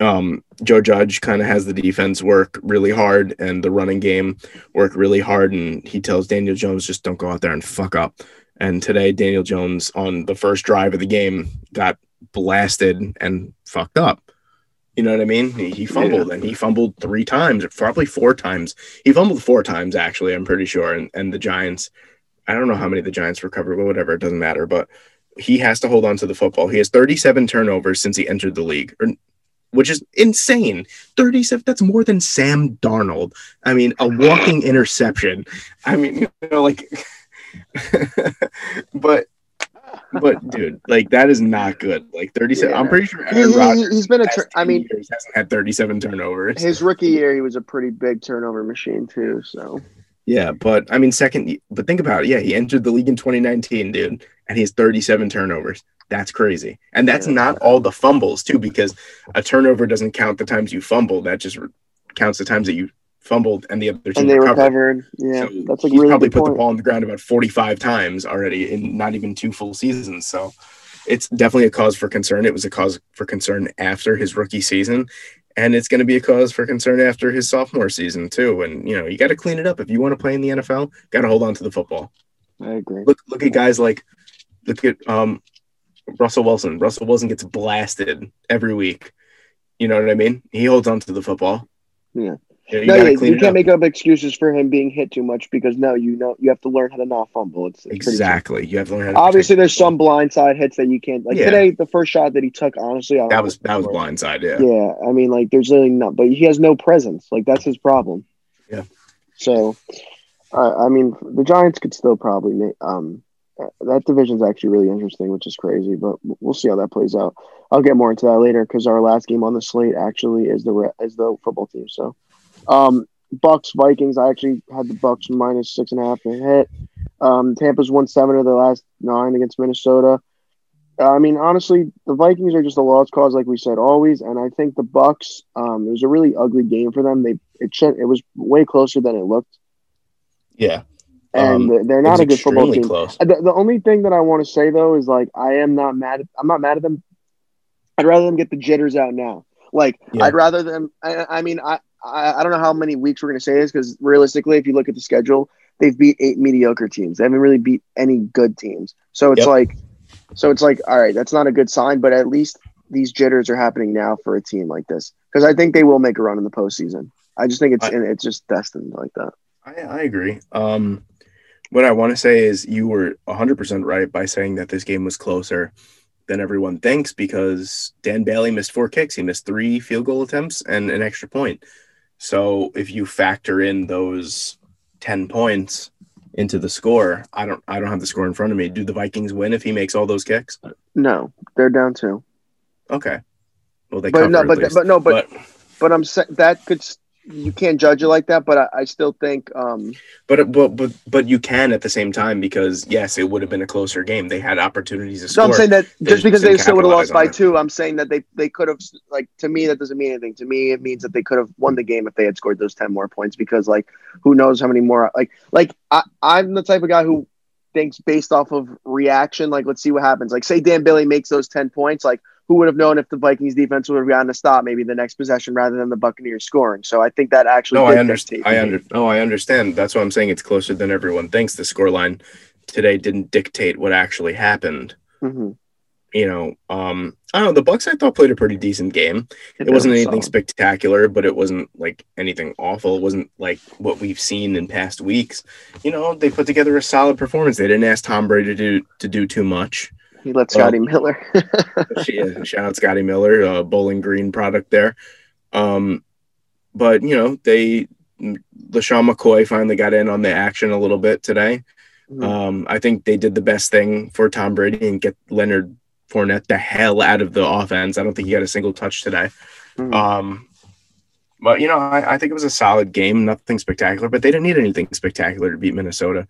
um, Joe Judge kind of has the defense work really hard and the running game work really hard. And he tells Daniel Jones, just don't go out there and fuck up. And today, Daniel Jones on the first drive of the game got blasted and fucked up. You know what I mean? He, he fumbled yeah. and he fumbled three times, probably four times. He fumbled four times, actually, I'm pretty sure. And, and the Giants, I don't know how many the Giants recovered, but whatever, it doesn't matter. But he has to hold on to the football. He has 37 turnovers since he entered the league, or which is insane. 37, that's more than Sam Darnold. I mean, a walking interception. I mean, you know, like, *laughs* but, but dude, like, that is not good. Like, 37, yeah. I'm pretty sure he, has been a, tur- I mean, years hasn't had 37 turnovers. His rookie year, he was a pretty big turnover machine, too. So, yeah, but I mean, second, but think about it. Yeah, he entered the league in 2019, dude, and he has 37 turnovers. That's crazy. And that's not all the fumbles, too, because a turnover doesn't count the times you fumble. That just re- counts the times that you fumbled and the other team and they recovered. recovered. Yeah, so that's like he's really probably put point. the ball on the ground about 45 times already in not even two full seasons. So it's definitely a cause for concern. It was a cause for concern after his rookie season. And it's going to be a cause for concern after his sophomore season too. And you know, you got to clean it up if you want to play in the NFL. Got to hold on to the football. I agree. Look, look at guys like, look at um, Russell Wilson. Russell Wilson gets blasted every week. You know what I mean? He holds on to the football. Yeah. You, no, yeah, you can't make up excuses for him being hit too much because no, you know you have to learn how to not fumble. It's, it's exactly you have to learn. how to Obviously, there's some blindside hits that you can't like yeah. today. The first shot that he took, honestly, that was that was blindside. Yeah, yeah. I mean, like there's really not, but he has no presence. Like that's his problem. Yeah. So, uh, I mean, the Giants could still probably make um that division's actually really interesting, which is crazy, but we'll see how that plays out. I'll get more into that later because our last game on the slate actually is the is the football team. So, um, Bucks Vikings. I actually had the Bucks minus six and a half to hit. Um, Tampa's won seven of the last nine against Minnesota. Uh, I mean, honestly, the Vikings are just a lost cause, like we said always. And I think the Bucks. Um, it was a really ugly game for them. They it it was way closer than it looked. Yeah, and um, they're not a good football team. Close. The, the only thing that I want to say though is like I am not mad. At, I'm not mad at them. I'd rather them get the jitters out now. Like Yeah. I'd rather them. I, I mean, I, I I don't know how many weeks we're gonna say this because realistically, if you look at the schedule, they've beat eight mediocre teams. They haven't really beat any good teams. So it's Yep. like, so it's like, all right, that's not a good sign. But at least these jitters are happening now for a team like this because I think they will make a run in the postseason. I just think it's I- it's just destined like that. I, I agree. Um, what I want to say is you were 100% right by saying that this game was closer than everyone thinks because Dan Bailey missed four kicks. He missed three field goal attempts and an extra point. So if you factor in those 10 points into the score, I don't I don't have the score in front of me. Do the Vikings win if he makes all those kicks? No, they're down two. Okay. Well, they But cover no, but but no, but but but I'm sa- that could you can't judge it like that. But I, I still think um But but but but you can at the same time because yes, it would have been a closer game. They had opportunities to So score. I'm saying that just because they still would have lost by it. two, I'm saying that they they could have like to me that doesn't mean anything. To me, it means that they could have won the game if they had scored those ten more points. Because like who knows how many more like like I, I'm the type of guy who thinks based off of reaction. Like let's see what happens. Like say Dan Bailey makes those ten points. Like who would have known if the Vikings defense would have gotten a stop maybe the next possession rather than the Buccaneers scoring. So I think that actually no, I understand. I under. No, I understand. That's why I'm saying it's closer than everyone thinks. The scoreline today didn't dictate what actually happened. Mhm. You know, um, I don't know. The Bucks I thought played a pretty decent game. It It wasn't anything solid. spectacular, but it wasn't like anything awful. It wasn't like what we've seen in past weeks. You know, they put together a solid performance. They didn't ask Tom Brady to do, to do too much. He let Well- Scotty Miller. *laughs* Yeah, shout out Scotty Miller, uh, Bowling Green product there. Um, but you know, they LeSean McCoy finally got in on the action a little bit today. Mhm. Um, I think they did the best thing for Tom Brady and get Leonard Fournette the hell out of the offense. I don't think he got a single touch today. Mhm. Um, but you know, I, I think it was a solid game, nothing spectacular, but they didn't need anything spectacular to beat Minnesota.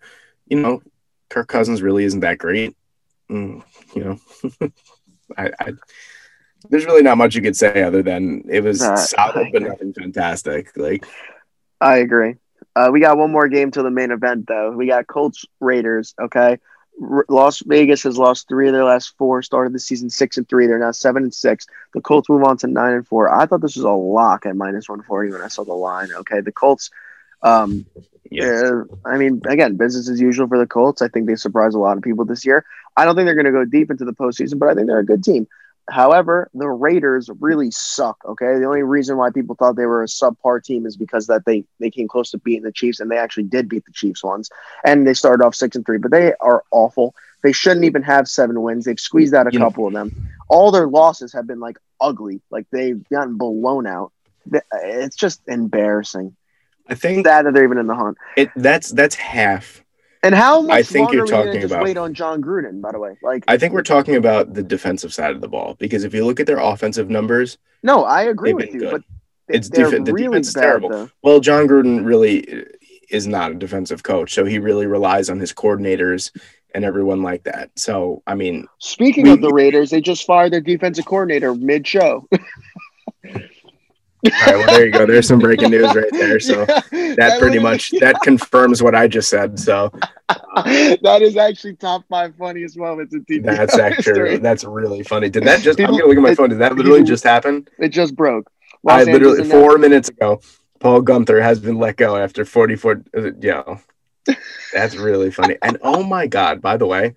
You know, Kirk Cousins really isn't that great. Mm, you know, *laughs* I, I there's really not much you could say other than it was Nah, solid, but nothing fantastic. Like, I agree. Uh, we got one more game till the main event, though. We got Colts Raiders. Okay, R- Las Vegas has lost three of their last four. Started the season six and three. They're now seven and six. The Colts move on to nine and four. I thought this was a lock at minus one forty when I saw the line. Okay, the Colts. Um, yeah, uh, I mean, again, business as usual for the Colts. I think they surprised a lot of people this year. I don't think they're going to go deep into the postseason, but I think they're a good team. However, the Raiders really suck. Okay, the only reason why people thought they were a subpar team is because that they they came close to beating the Chiefs, and they actually did beat the Chiefs once, and they started off six and three. But they are awful. They shouldn't even have seven wins. They've squeezed out a know- couple of them. All their losses have been like ugly, like they've gotten blown out. It's just embarrassing. I think That they're even in the hunt. it that's that's half. And how much I think you're are we gonna talking about- wait on Jon Gruden? By the way, like I think we're talking about the defensive side of the ball because if you look at their offensive numbers, no, I agree with you, good. but It's defen- the really defense is terrible. though. well, Jon Gruden really is not a defensive coach, so he really relies on his coordinators and everyone like that. So, I mean, Speaking We- of the Raiders, they just fired their defensive coordinator mid-show. *laughs* all right, well, there you go. There's some breaking news right there. *laughs* So that pretty much that *laughs* confirms what I just said. So *laughs* that is actually top five funniest moments in TV that's actually that's really funny. Did that just? I'm People- gonna look at my it- phone. Did that literally people- just happen? It just broke. I Los literally Angeles four minutes ago, Paul Guenther has been let go after 44. uh, Yo, that's really funny. And oh my god! By the way,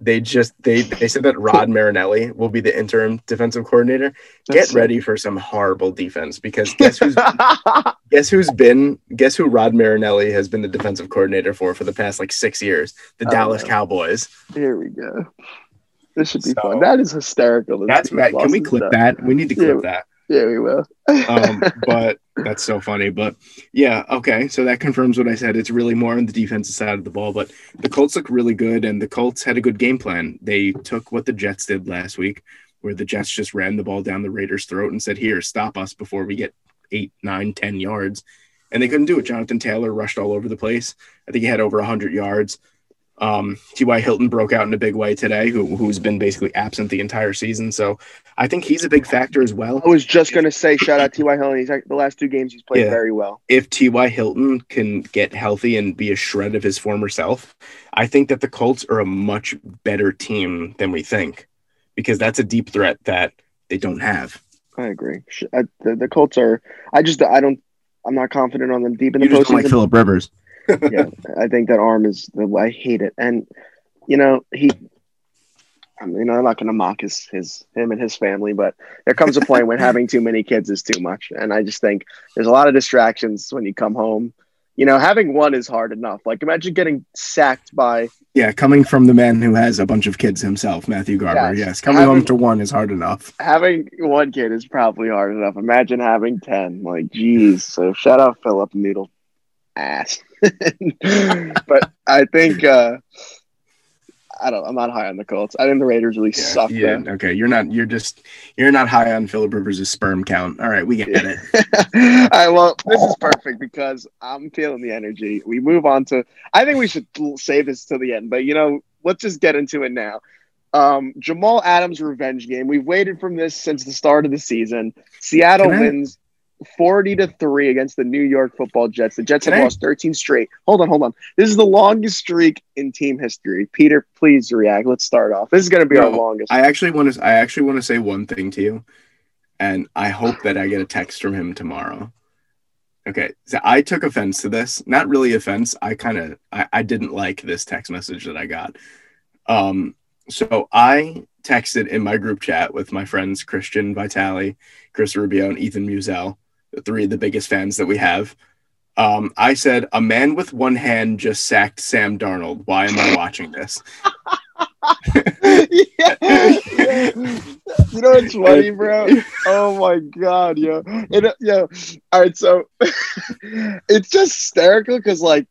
they just they they said that Rod Marinelli will be the interim defensive coordinator. Get ready for some horrible defense because guess who's *laughs* guess who's been guess who Rod Marinelli has been the defensive coordinator for for the past like six years? The don't Dallas. Cowboys. Here we go. This should be So- fun. That is hysterical. That's Matt. Can we clip that? We need to clip Yeah. that. Yeah, we will. um, but *laughs* that's so funny. But yeah, okay. So that confirms what I said. It's really more on the defensive side of the ball. But the Colts look really good, and the Colts had a good game plan. They took what the Jets did last week, where the Jets just ran the ball down the Raiders' throat and said, "Here, stop us before we get eight, nine, ten yards." And they couldn't do it. Jonathan Taylor rushed all over the place. I think he had over hundred yards. Um, T.Y. Hilton broke out in a big way today, who, who's been basically absent the entire season. So I think he's a big factor as well. I was just gonna say shout out T.Y. Hilton. He's the last two games he's played Yeah. very well. if T.Y. Hilton can get healthy and be a shred of his former self, I think that the Colts are a much better team than we think because that's a deep threat that they don't have. I agree. The, the Colts are. I just. I don't. I'm not confident on them deep in You the just don't like postseason. Philip Rivers. Yeah, I think that arm is. The, I hate it, and you know he. I mean, I'm not going to mock his his him and his family, but there comes a point when having too many kids is too much, and I just think there's a lot of distractions when you come home. You know, having one is hard enough. Like, imagine getting sacked by Yeah, coming from the man who has a bunch of kids himself, Matthew Garber. Yes. Yes, coming Having- home to one is hard enough. having one kid is probably hard enough. Imagine having ten. Like, geez. So shout out Philip Noodle ass. *laughs* but I think uh I don't I'm not high on the Colts. I think the Raiders really Yeah, suck yeah, though. okay. You're not. You're just. You're not high on Philip Rivers' sperm count. All right, we get it. *laughs* All right, well, this is perfect because I'm feeling the energy. We move on to I think we should save this to the end, but you know, let's just get into it now. Um, Jamal Adams revenge game. We've waited from this since the start of the season. Seattle I- wins 40 to 3 against the New York football Jets. The Jets have lost 13 straight. Hold on, hold on. This is the longest streak in team history. Peter, please react. Let's start off. This is going to be our longest. I actually want to. I actually want to say one thing to you, and I hope that I get a text from him tomorrow. Okay, so I took offense to this. Not really offense. I kind of. I, I didn't like this text message that I got. Um. So I texted in my group chat with my friends Christian Vitale, Chris Rubio, and Ethan Musel, three of the biggest fans that we have. Um, I said, "A man with one hand just sacked Sam Darnold. Why am I watching this?" yeah, *laughs* yeah. You know what's funny, bro? Oh my god, yo. It, yo. All right, so *laughs* it's just hysterical because like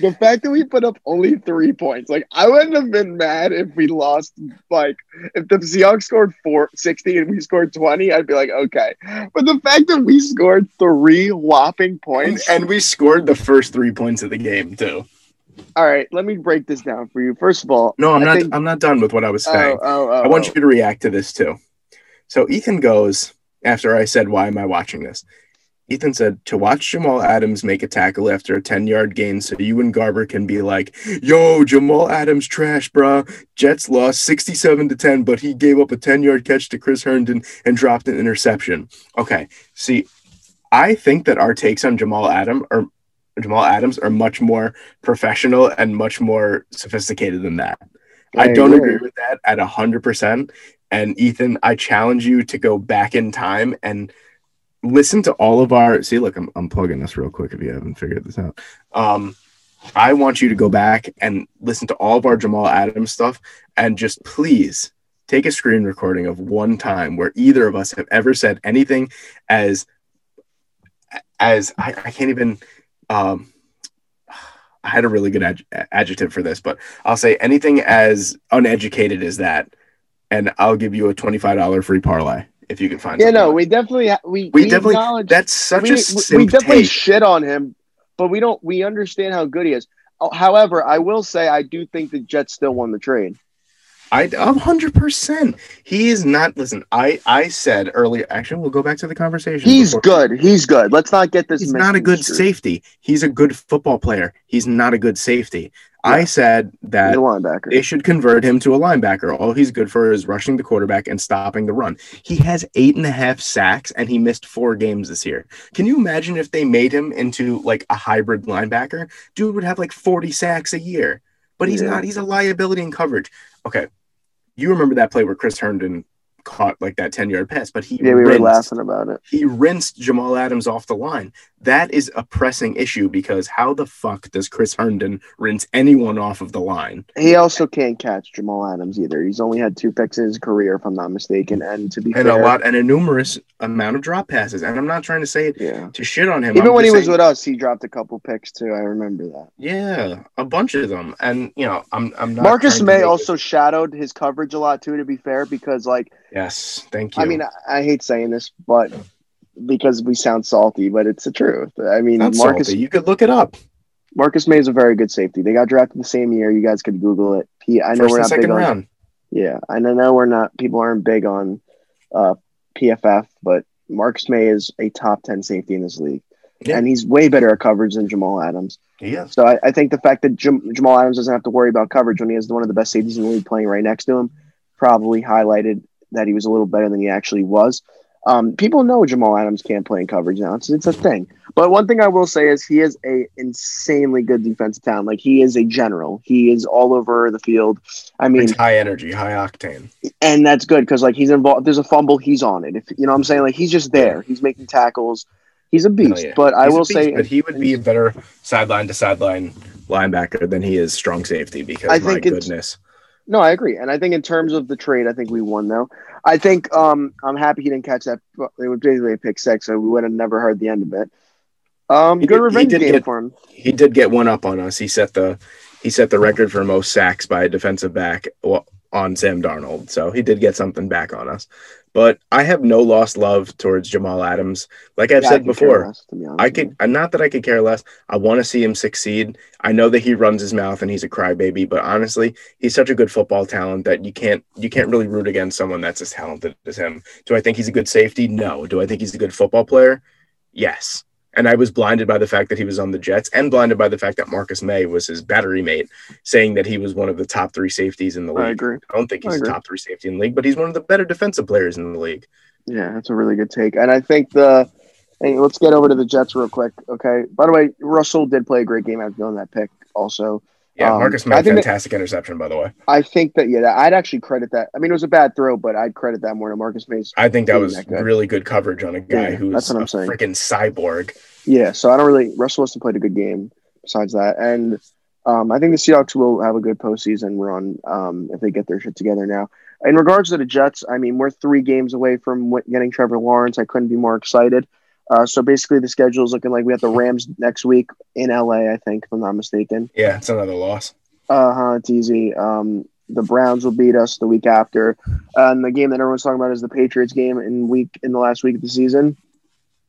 the fact that we put up only three points, like I wouldn't have been mad if we lost like if the Seahawks scored four sixty and we scored 20, I'd be like, okay. But the fact that we scored three whopping points, and we scored the first three points of the game too. all right, let me break this down for you. First of all, No, I'm I not. think- I'm not done with what I was oh, saying. oh, oh, I want oh. you to react to this too. So Ethan goes after I said, "Why am I watching this?" Ethan said, "To watch Jamal Adams make a tackle after a 10 yard gain, so you and Garber can be like, yo, Jamal Adams trash, bruh. Jets lost 67 to 10, but he gave up a 10 yard catch to Chris Herndon and dropped an interception." Okay, see, I think that our takes on Jamal Adam are Jamal Adams are much more professional and much more sophisticated than that. I, I don't agree. agree with that at hundred percent. And Ethan, I challenge you to go back in time and listen to all of our. See, look, I'm, I'm plugging this real quick if you haven't figured this out. Um, I want you to go back and listen to all of our Jamal Adams stuff and just please take a screen recording of one time where either of us have ever said anything as as I, I can't even um I had a really good ad- adjective for this, but I'll say anything as uneducated as that, and I'll give you a twenty-five dollar free parlay if you can find. Yeah, no, like- we definitely we We we, definitely- acknowledge that's such we, a we- we definitely take. shit on him, but we don't we understand how good he is. Oh, However, I will say I do think the Jets still won the trade. I a hundred percent. He is not. Listen, I I said earlier. Actually, we'll go back to the conversation. He's before- good. He's good. Let's not get this. He's not a good safety. He's a good football player. He's not a good safety. I said that they should convert him to a linebacker. All he's good for is rushing the quarterback and stopping the run. He has eight and a half sacks and he missed four games this year. Can you imagine if they made him into like a hybrid linebacker? Dude would have like 40 sacks a year, but he's Yeah. not. He's a liability in coverage. Okay. You remember that play where Chris Herndon caught like that 10 yard pass, but he yeah, we were rinsed- laughing about it. he rinsed Jamal Adams off the line. That is a pressing issue because how the fuck does Chris Herndon rinse anyone off of the line? He also can't catch Jamal Adams either. He's only had two picks in his career, if I'm not mistaken. And to be And fair, a lot and a numerous amount of drop passes. And I'm not trying to say it yeah. to shit on him. Even I'm when he just was with us, he dropped a couple picks too. I remember that. yeah, a bunch of them. And you know, I'm I'm not Marcus Maye also shadowed his coverage a lot too. To be fair, because like yes, thank you. I mean, I, I hate saying this, but because we sound salty, but it's the truth. I mean, not Marcus salty. You could look it up. Marcus Maye is a very good safety. They got drafted the same year. You guys could Google it. He, I know First we're not big second on. round. Yeah, I know we're not. People aren't big on uh, PFF, but Marcus Maye is a top ten safety in this league, Yeah. and he's way better at coverage than Jamal Adams. Yes. So I, I think the fact that Jam- Jamal Adams doesn't have to worry about coverage when he has one of the best safeties in the league playing right next to him probably highlighted that he was a little better than he actually was. Um, people know Jamal Adams can't play in coverage now. It's, it's a thing. But one thing I will say is he is a insanely good defensive talent. Like he is a general. He is all over the field. I mean, He's high energy, high octane. and that's good because like he's involved. There's a fumble, he's on it. If you know what I'm saying, like he's just there. He's making tackles. He's a beast. Oh, yeah. But I He's will beast, say, but he would be a better sideline to sideline linebacker than he is strong safety because I my it's- goodness. No, I agree, and I think in terms of the trade, I think we won though. I think um, I'm happy he didn't catch that. It was basically a pick six, so we would have never heard the end of it. Um, He good did- revenge did game get- for him. He did get one up on us. He set the he set the record for most sacks by a defensive back on Sam Darnold. So he did get something back on us. But I have no lost love towards Jamal Adams. Like I've Yeah, said before, less, be I could uh, not that I could care less. I want to see him succeed. I know that he runs his mouth and he's a crybaby, but honestly, he's such a good football talent that you can't you can't really root against someone that's as talented as him. Do I think he's a good safety? No. Do I think he's a good football player? Yes. And I was blinded by the fact that he was on the Jets and blinded by the fact that Marcus Maye was his battery mate, saying that he was one of the top three safeties in the you. I league. agree. I don't think he's agree. top three safety in the league, but he's one of the better defensive players in the league. Yeah, that's a really good take. And I think the hey, let's get over to the Jets real quick. Okay. By the way, Russell did play a great game after doing that pick. Also, Yeah, Um, Marcus Maye, think that- fantastic interception, by the way. I think that yeah, that, I'd actually credit that. I mean, it was a bad throw, but I'd credit that more to Marcus Mays. I think that was that good. really good coverage on a guy Yeah, who's that's what I'm a saying. freaking cyborg. Yeah, so I don't really. Russell Wilson played a good game. Besides that, and um, I think the Seahawks will have a good postseason run um, if they get their shit together now. In regards to the Jets, I mean, we're three games away from getting Trevor Lawrence. I couldn't be more excited. Uh, so basically, the schedule is looking like we have the Rams next week in LA. I think, if I'm not mistaken. Yeah, it's another loss. Uh huh. It's easy. Um, the Browns will beat us the week after, and the game that everyone's talking about is the Patriots game in week in the last week of the season,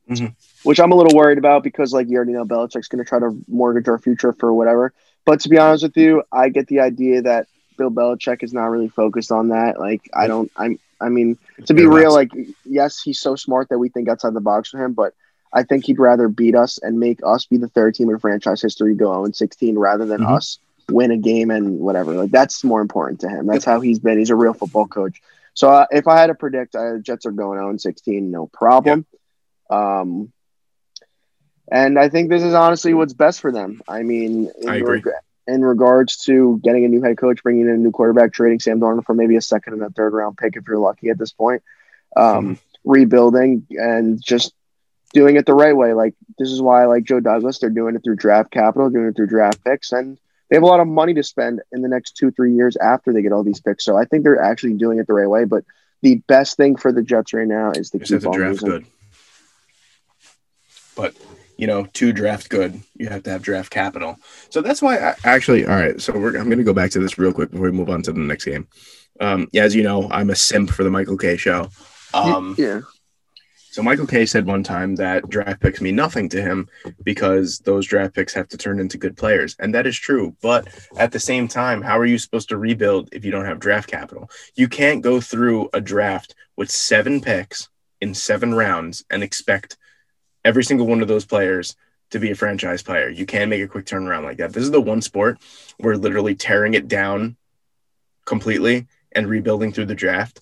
Mhm. which I'm a little worried about because, like you already know, Belichick's going to try to mortgage our future for whatever. But to be honest with you, I get the idea that Bill Belichick is not really focused on that. Like, I don't. I'm. I mean, to be They're real, like yes, he's so smart that we think outside the box for him, but. I think he'd rather beat us and make us be the third team in franchise history go 0 16 rather than Mhm. us win a game and whatever. Like that's more important to him. That's how he's been. He's a real football coach. So uh, if I had to predict, uh, Jets are going 0 16, no problem. Um, and I think this is honestly what's best for them. I mean, I agree. reg- in regards to getting a new head coach, bringing in a new quarterback, trading Sam Darnold for maybe a second and a third round pick if you're lucky at this point, um, rebuilding and just doing it the right way. Like this is why I like Joe Douglas. They're doing it through draft capital, doing it through draft picks, and they have a lot of money to spend in the next two, three years after they get all these picks. So I think they're actually doing it the right way. But the best thing for the Jets right now is to just keep on draft losing. good. But you know, to draft good, you have to have draft capital. So that's why I actually all right. So we're I'm going to go back to this real quick before we move on to the next game. Um, yeah, as you know, I'm a simp for the Michael Kay show. Um, yeah, So Michael Kay said one time that draft picks mean nothing to him because those draft picks have to turn into good players, and that is true. But at the same time, how are you supposed to rebuild if you don't have draft capital? You can't go through a draft with seven picks in seven rounds and expect every single one of those players to be a franchise player. You can't make a quick turnaround like that. This is the one sport where literally tearing it down completely and rebuilding through the draft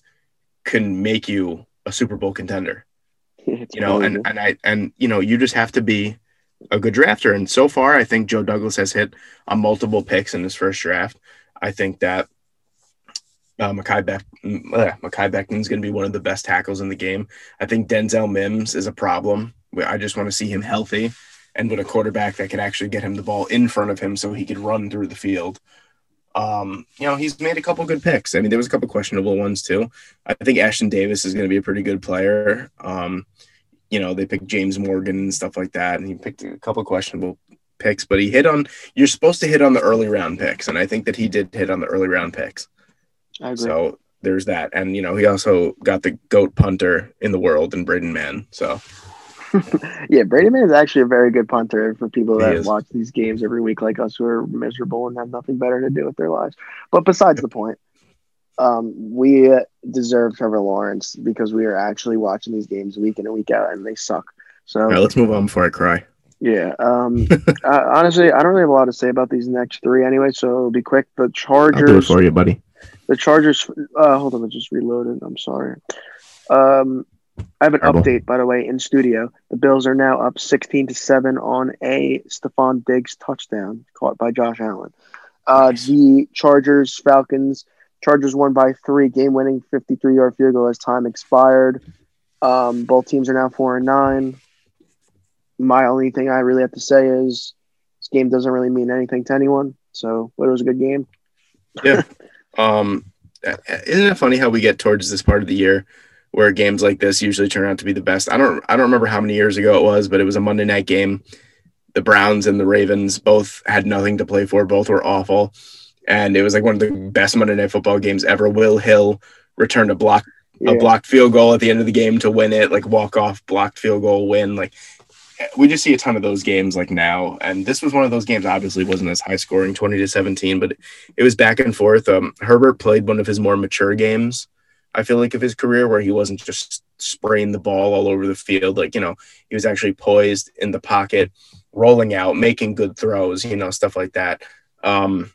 can make you a Super Bowl contender *laughs* It's you know, and and I and you know, you just have to be a good drafter. And so far, I think Joe Douglas has hit on multiple picks in his first draft. I think that uh, Mekhi Beck, uh, Mekhi Beckman's going to be one of the best tackles in the game. I think Denzel Mims is a problem. I just want to see him healthy and with a quarterback that can actually get him the ball in front of him so he could run through the field. Um, you know, he's made a couple good picks. I mean, there was a couple questionable ones too. I think Ashtyn Davis is going to be a pretty good player. Um, you know, they picked James Morgan and stuff like that, and he picked a couple questionable picks, but he hit on. You're supposed to hit on the early round picks, and I think that he did hit on the early round picks. I agree. So there's that, and you know, he also got the goat punter in the world in Braden Mann. So *laughs* yeah, Braden Mann is actually a very good punter for people that watch these games every week, like us, who are miserable and have nothing better to do with their lives. But besides the point, um, we deserve Trevor Lawrence because we are actually watching these games week in and week out, and they suck. So right, let's move on before I cry. yeah, um, *laughs* uh, honestly, I don't really have a lot to say about these next three anyway. So it'll be quick. The Chargers, for you, buddy. the Chargers. Uh, hold on, I just reloaded. I'm sorry. Um, I have an Terrible. update, by the way, in studio. The Bills are now up 16 to 7 on a Stefon Diggs touchdown caught by Josh Allen. Uh, Nice. The Chargers, Falcons, Chargers won by three, game winning 53 yard field goal as time expired. Um, both teams are now 4 and 9. My only thing I really have to say is this game doesn't really mean anything to anyone. So, but it was a good game. Yeah. *laughs* um, isn't it funny how we get towards this part of the year where games like this usually turn out to be the best? I don't I don't remember how many years ago it was, but it was a Monday night game. The Browns and the Ravens both had nothing to play for. Both were awful, and it was like one of the best Monday night football games ever. Will Hill returned a block Yeah. a blocked field goal at the end of the game to win it, like walk off blocked field goal win. Like we just see a ton of those games like now. And this was one of those games, obviously wasn't as high scoring, 20 to 17, but it was back and forth. Um, Herbert played one of his more mature games, I feel like, of his career where he wasn't just spraying the ball all over the field. Like, you know, he was actually poised in the pocket, rolling out, making good throws, you know, stuff like that. Um,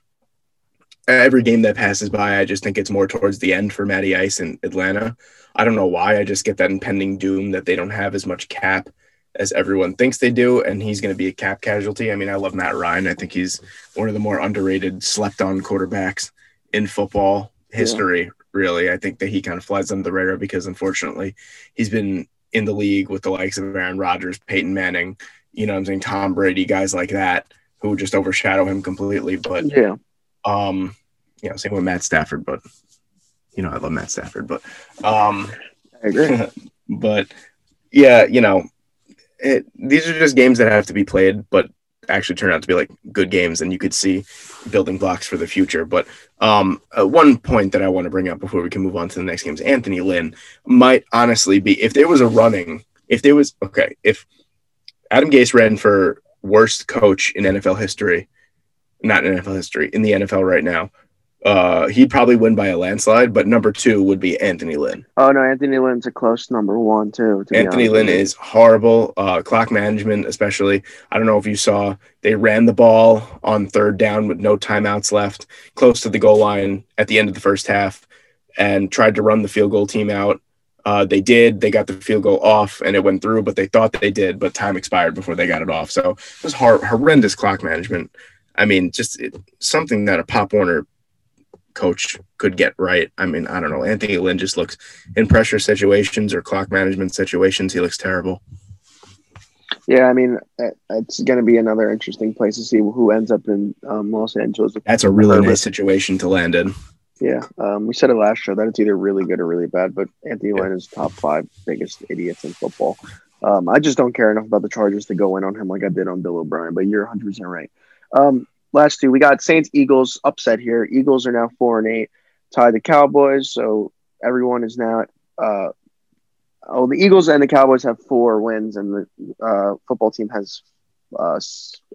every game that passes by, I just think it's more towards the end for Matty Ice in Atlanta. I don't know why. I just get that impending doom that they don't have as much cap as everyone thinks they do, and he's going to be a cap casualty. I mean, I love Matt Ryan. I think he's one of the more underrated, slept on quarterbacks in football history, really. I think that he kind of flies under the radar because, unfortunately, he's been in the league with the likes of Aaron Rodgers, Peyton Manning, you know what I'm saying, Tom Brady, guys like that who just overshadow him completely. But Yeah. um, you know, same with Matt Stafford, but you know, I love Matt Stafford, but um, I agree. *laughs* but yeah, you know, it, these are just games that have to be played, but actually turned out to be like good games, and you could see building blocks for the future. But um, uh, one point that I want to bring up before we can move on to the next games, Anthony Lynn might honestly be if there was a running, if there was okay, if Adam Gase ran for worst coach in NFL history, not in NFL history, in the NFL right now. Uh, he'd probably win by a landslide, but number two would be Anthony Lynn. Oh no, Anthony Lynn's a close number one too. to Anthony Lynn is horrible. Uh, clock management, especially. I don't know if you saw, they ran the ball on third down with no timeouts left, close to the goal line at the end of the first half, and tried to run the field goal team out. Uh, they did. They got the field goal off, and it went through. But they thought they did, but time expired before they got it off. So it was hor- horrendous clock management. I mean, just it, something that a Pop Warner coach could get right. I mean, I don't know. Anthony Lynn just looks in pressure situations or clock management situations. He looks terrible. Yeah, I mean, uh, it's going to be another interesting place to see who ends up in um, Los Angeles. That's a really Herbert. nice situation to land in. Yeah, um, we said it last show that it's either really good or really bad, but Anthony Yeah. Lynn is top five biggest idiots in football. Um, I just don't care enough about the Chargers to go in on him like I did on Bill O'Brien, but you're 100% right. Um, last two, we got Saints Eagles upset here. Eagles are now four and eight, tied the Cowboys, so everyone is now. Uh, oh, the Eagles and the Cowboys have four wins, and the uh, football team has. Uh,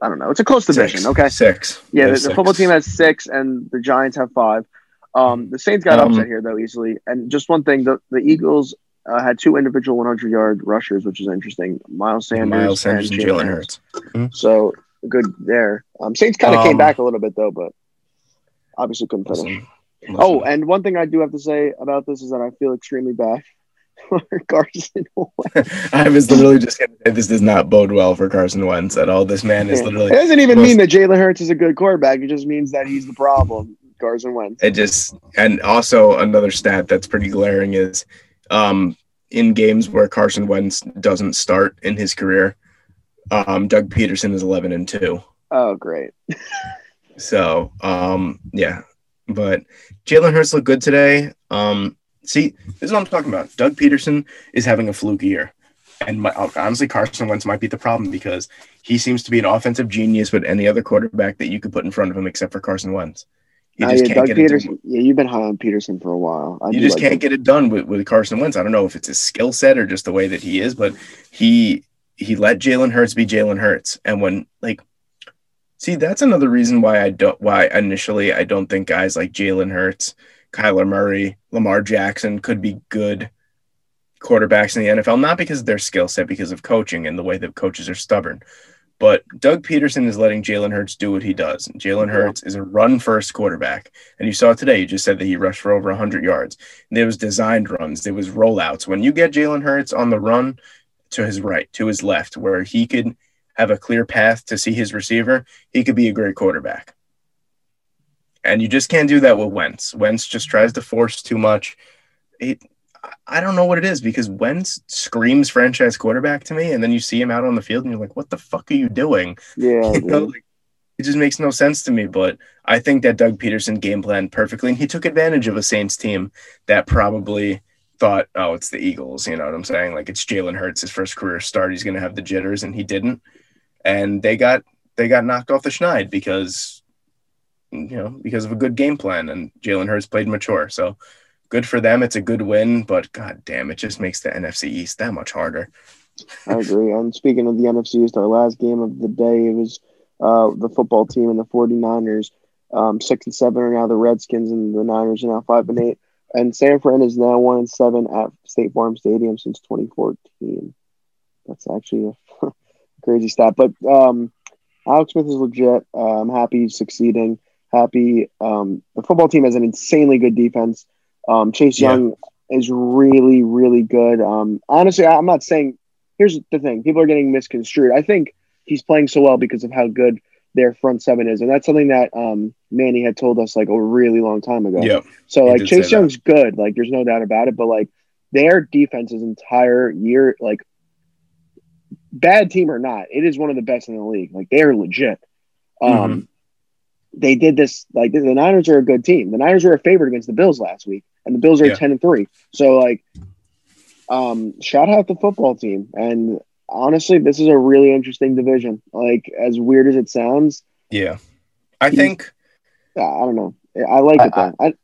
I don't know. It's a close division. Six. Okay. Six. Yeah, the, the six. football team has six, and the Giants have five. Um, the Saints got Um, upset here though easily. And just one thing: the the Eagles uh, had two individual 100 yard rushers, which is interesting. Miles Sanders, Miles Sanders and Jalen Hurts. Hurts. So good there. Um, Saints kind of came Um, back a little bit though, but obviously couldn't finish. Listen, listen. Oh, and one thing I do have to say about this is that I feel extremely bad *laughs* for Carson Wentz. *laughs* I was literally just going to say this does not bode well for Carson Wentz at all. This man is It literally doesn't even most- mean that Jalen Hurts is a good quarterback. It just means that he's the problem. Carson Wentz. it just and also another stat that's pretty glaring is um in games where Carson Wentz doesn't start in his career, um Doug Pederson is 11 and 2. Oh, great. So, um, yeah, but Jalen Hurts looked good today. Um, see, this is what I'm talking about. Doug Pederson is having a fluke year, and my, honestly, Carson Wentz might be the problem because he seems to be an offensive genius with any other quarterback that you could put in front of him except for Carson Wentz. You just yeah, can't Doug get it Pederson. done. Yeah, you've been high on Pederson for a while. I You just like can't him. get it done with, with Carson Wentz. I don't know if it's his skill set or just the way that he is, but he he let Jalen Hurts be Jalen Hurts, and when like See, that's another reason why I don't why initially I don't think guys like Jalen Hurts, Kyler Murray, Lamar Jackson could be good quarterbacks in the NFL, not because of their skill set, because of coaching and the way that coaches are stubborn. But Doug Pederson is letting Jalen Hurts do what he does. Jalen Hurts is a run first quarterback. And you saw today, you just said that he rushed for over 100 yards. And there was designed runs, there was rollouts. When you get Jalen Hurts on the run to his right, to his left, where he could have a clear path to see his receiver, he could be a great quarterback. And you just can't do that with Wentz. Wentz just tries to force too much. It, I don't know what it is because Wentz screams franchise quarterback to me, and then you see him out on the field, and you're like, "What the fuck are you doing?" *laughs* Yeah, You know, like, it just makes no sense to me. But I think that Doug Pederson game planned perfectly, and he took advantage of a Saints team that probably thought, "Oh, it's the Eagles." You know what I'm saying? Like it's Jalen Hurts, his first career start. He's going to have the jitters, and he didn't. And they got they got knocked off the schneid because you know because of a good game plan, and Jalen Hurts played mature. So good for them. It's a good win, but god damn, it just makes the NFC East that much harder. I agree. And speaking of the NFC East, our last game of the day, it was uh, the football team and the 49ers. Um, six and seven are now the Redskins, and the Niners are now five and eight. And San Fran is now one and seven at State Farm Stadium since 2014. That's actually a *laughs* crazy stat. But um, Alex Smith is legit. Uh, I'm happy he's succeeding. Happy. Um, the football team has an insanely good defense. Um, Chase Yeah. Young is really, really good. Um, honestly, I'm not saying. Here's the thing: people are getting misconstrued. I think he's playing so well because of how good their front seven is, and that's something that um, Manny had told us like a really long time ago. Yeah, So like Chase. Young's good, like there's no doubt about it. But like their defense's entire year, like bad team or not, it is one of the best in the league. Like they're legit. Um, Mm-hmm. they did this like the Niners are a good team. The Niners were a favorite against the Bills last week, and the Bills are Yeah. ten and three. So like, um, shout out the football team. And honestly, this is a really interesting division. Like as weird as it sounds, yeah. I think I I don't know. I like it I- though. I,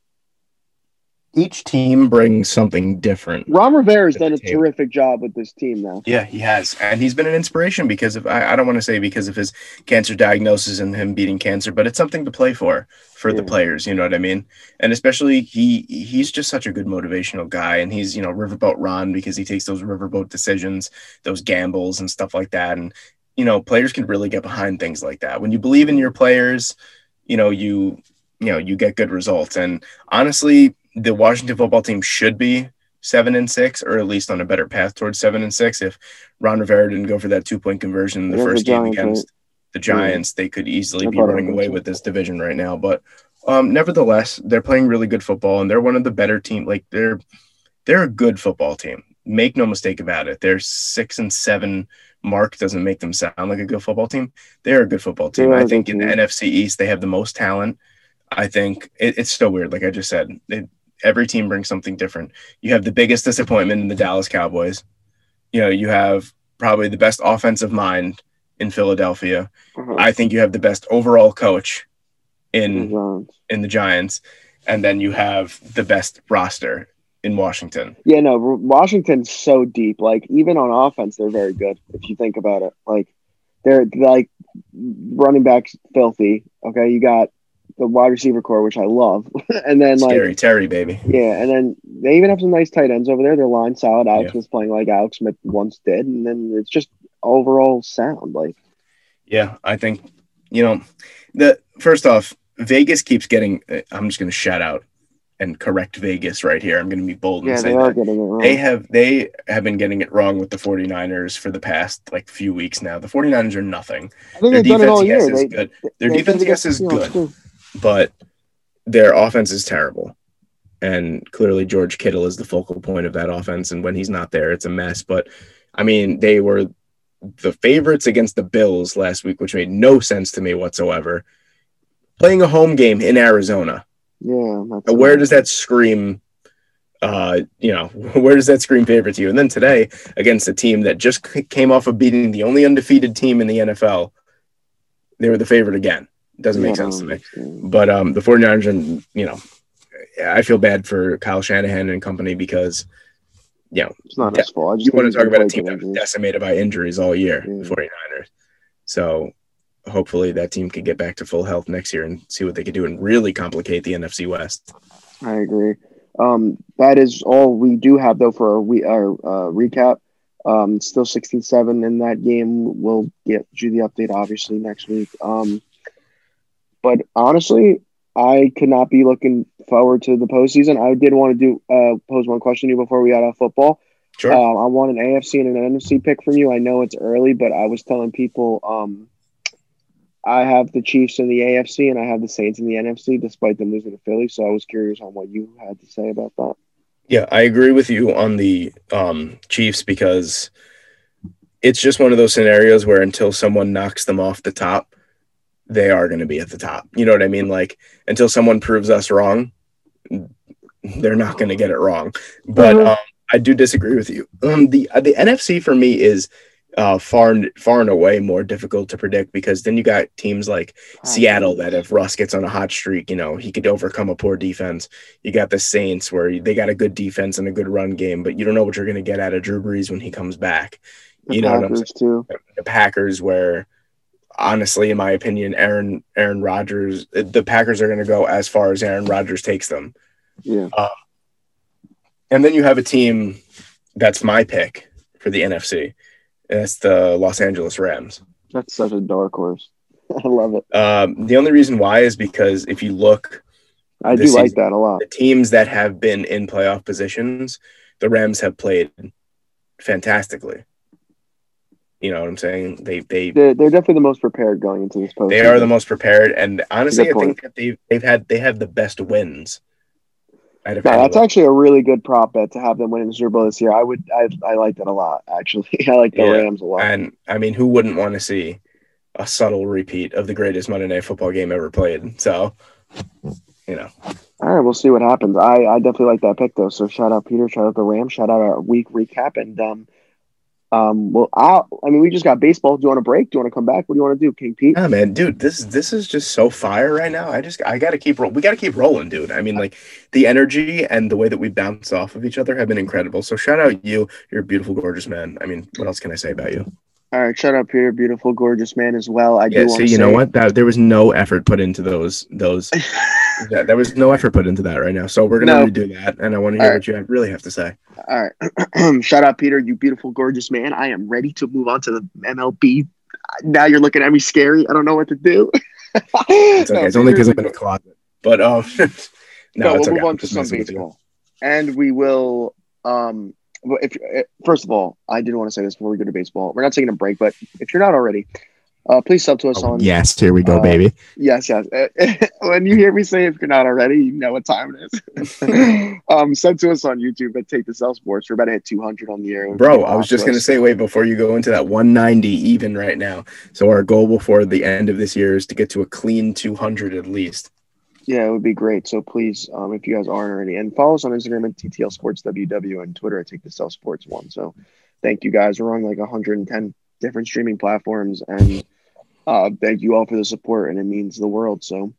each team brings something different. Ron Rivera's At done a table. terrific job with this team now. Yeah, he has. And he's been an inspiration because of, I, I don't want to say because of his cancer diagnosis and him beating cancer, but it's something to play for, for the players. You know what I mean? And especially he, he's just such a good motivational guy. And he's, you know, Riverboat Ron because he takes those riverboat decisions, those gambles and stuff like that. And, you know, players can really get behind things like that. When you believe in your players, you know, you, you know, you get good results. And honestly, the Washington football team should be seven and six, or at least on a better path towards seven and six. If Ron Rivera didn't go for that two point conversion in the Against the first game Giants, against the Giants, they could easily I be running away with this division right now. But um, nevertheless, they're playing really good football, and they're one of the better team. Like they're they're a good football team. Make no mistake about it. They're six and seven mark doesn't make them sound like a good football team. They're a good football team. They are a I think in the. NFC East they have the most talent. I think it, it's so weird. Like I just said, it, every team brings something different. You have the biggest disappointment in the Dallas Cowboys. You know, you have probably the best offensive mind in Philadelphia. Uh-huh. I think you have the best overall coach in Giants. in the Giants, and then you have the best roster in Washington. Yeah, no, Washington's so deep. Like even on offense, they're very good if you think about it. Like they're like running backs filthy. Okay, you got the wide receiver corps, which I love, *laughs* and then like Scary Terry, baby. yeah, and then they even have some nice tight ends over there. Their line solid. Alex Yeah. Smith's playing like Alex Smith once did, and then it's just overall sound. Like Yeah, I think you know the first off, Vegas keeps getting. uh, I'm just going to shout out and correct Vegas right here. I'm going to be bold and yeah, say they are that getting it wrong. they have they have been getting it wrong with the 49ers for the past like few weeks now. The 49ers are nothing. I think Their they've done it defense, yes, is good. Their defense, yes, is good. But their offense is terrible. And clearly, George Kittle is the focal point of that offense. And when he's not there, it's a mess. But I mean, they were the favorites against the Bills last week, which made no sense to me whatsoever. Playing a home game in Arizona, Yeah, where does that scream? Uh, you know, *laughs* where does that scream favorite to you? And then today, against a team that just came off of beating the only undefeated team in the NFL, they were the favorite again. Doesn't make Yeah, sense to me. But um, the 49ers, and you know, I feel bad for Kyle Shanahan and company because you know It's not Yeah, his fault. You want to talk about a team that was decimated by injuries all year, Yeah. the 49ers. So hopefully that team could get back to full health next year and see what they could do and really complicate the NFC West. I agree. Um, that is all we do have though for our we our uh, recap. Um, still 16-7 in that game. We'll get you the update obviously next week. Um, but honestly, I could not be looking forward to the postseason. I did want to do uh, pose one question to you before we got off football. Sure. Um, I want an AFC and an NFC pick from you. I know it's early, but I was telling people um, I have the Chiefs in the AFC and I have the Saints in the NFC, despite them losing to Philly. So I was curious on what you had to say about that. Yeah, I agree with you on the um, Chiefs because it's just one of those scenarios where until someone knocks them off the top, they are going to be at the top. You know what I mean? Like until someone proves us wrong, they're not going to get it wrong. But um, I do disagree with you. Um, the uh, the NFC for me is uh, far far and away more difficult to predict because then you got teams like Seattle that if Russ gets on a hot streak, you know, he could overcome a poor defense. You got the Saints where they got a good defense and a good run game, but you don't know what you're going to get out of Drew Brees when he comes back. The You know what I'm Packers too. The Packers where honestly in my opinion Aaron Aaron Rodgers the Packers are going to go as far as Aaron Rodgers takes them. Yeah. And then you have a team that's my pick for the NFC. And that's the Los Angeles Rams. That's such a dark horse. *laughs* I love it. Um, the only reason why is because if you look I do This like that a lot. the teams that have been in playoff positions, the Rams have played fantastically. You know what I'm saying? They they They're, they're definitely the most prepared going into this post. they are the most prepared, and honestly, I think that they've they've had they have the best wins. No, that's actually a really good prop bet to have them win in the Super Bowl this year. I would, I, I like that a lot. Actually, *laughs* I like the Yeah. Rams a lot. and I mean, who wouldn't want to see a subtle repeat of the greatest Monday Night Football game ever played? So, you know, All right, we'll see what happens. I, I definitely like that pick though. So shout out Peter, shout out the Rams, shout out our week recap, and um, um, well, I, I mean, we just got baseball. Do you want to break? Do you want to come back? What do you want to do, King Pete? yeah, man, dude, this this is just so fire right now. I just I gotta keep roll. We gotta keep rolling, dude. I mean, like the energy and the way that we bounce off of each other have been incredible. So shout out you. You're a beautiful, gorgeous man. I mean, what else can I say about you? All right, shout out Peter, beautiful, gorgeous man as well. I Yeah, do see, want to you say, know what? That there was no effort put into those those. *laughs* that, there was no effort put into that right now. So we're gonna No. redo that, and I want to hear right. what you have, really have to say. All right, *clears throat* shout out Peter, you beautiful, gorgeous man. I am ready to move on to the MLB. Now you're looking at me scary. I don't know what to do. *laughs* It's okay. it's only because I'm in a closet. But um, *laughs* no, no, it's we'll okay. move on to some messing with you. baseball, and we will. Um, if eh, first of all, I did want to say this before we go to baseball. We're not taking a break, but if you're not already, uh, please sub to us Oh, on. yes, here we go, uh, baby. Yes, yes. *laughs* When you hear me say if you're not already, you know what time it is. *laughs* um, sub to us on YouTube at Take the L Sports. We're about to hit 200 on the air. Bro, I was just gonna say, wait, before you go into that 190 even right now. So our goal before the end of this year is to get to a clean 200 at least. Yeah, it would be great. So please, um, if you guys aren't already, and follow us on Instagram at TTL Sports WW and Twitter at Take the L Sports One. So thank you guys. We're on like 110 different streaming platforms, and uh, thank you all for the support, and it means the world. So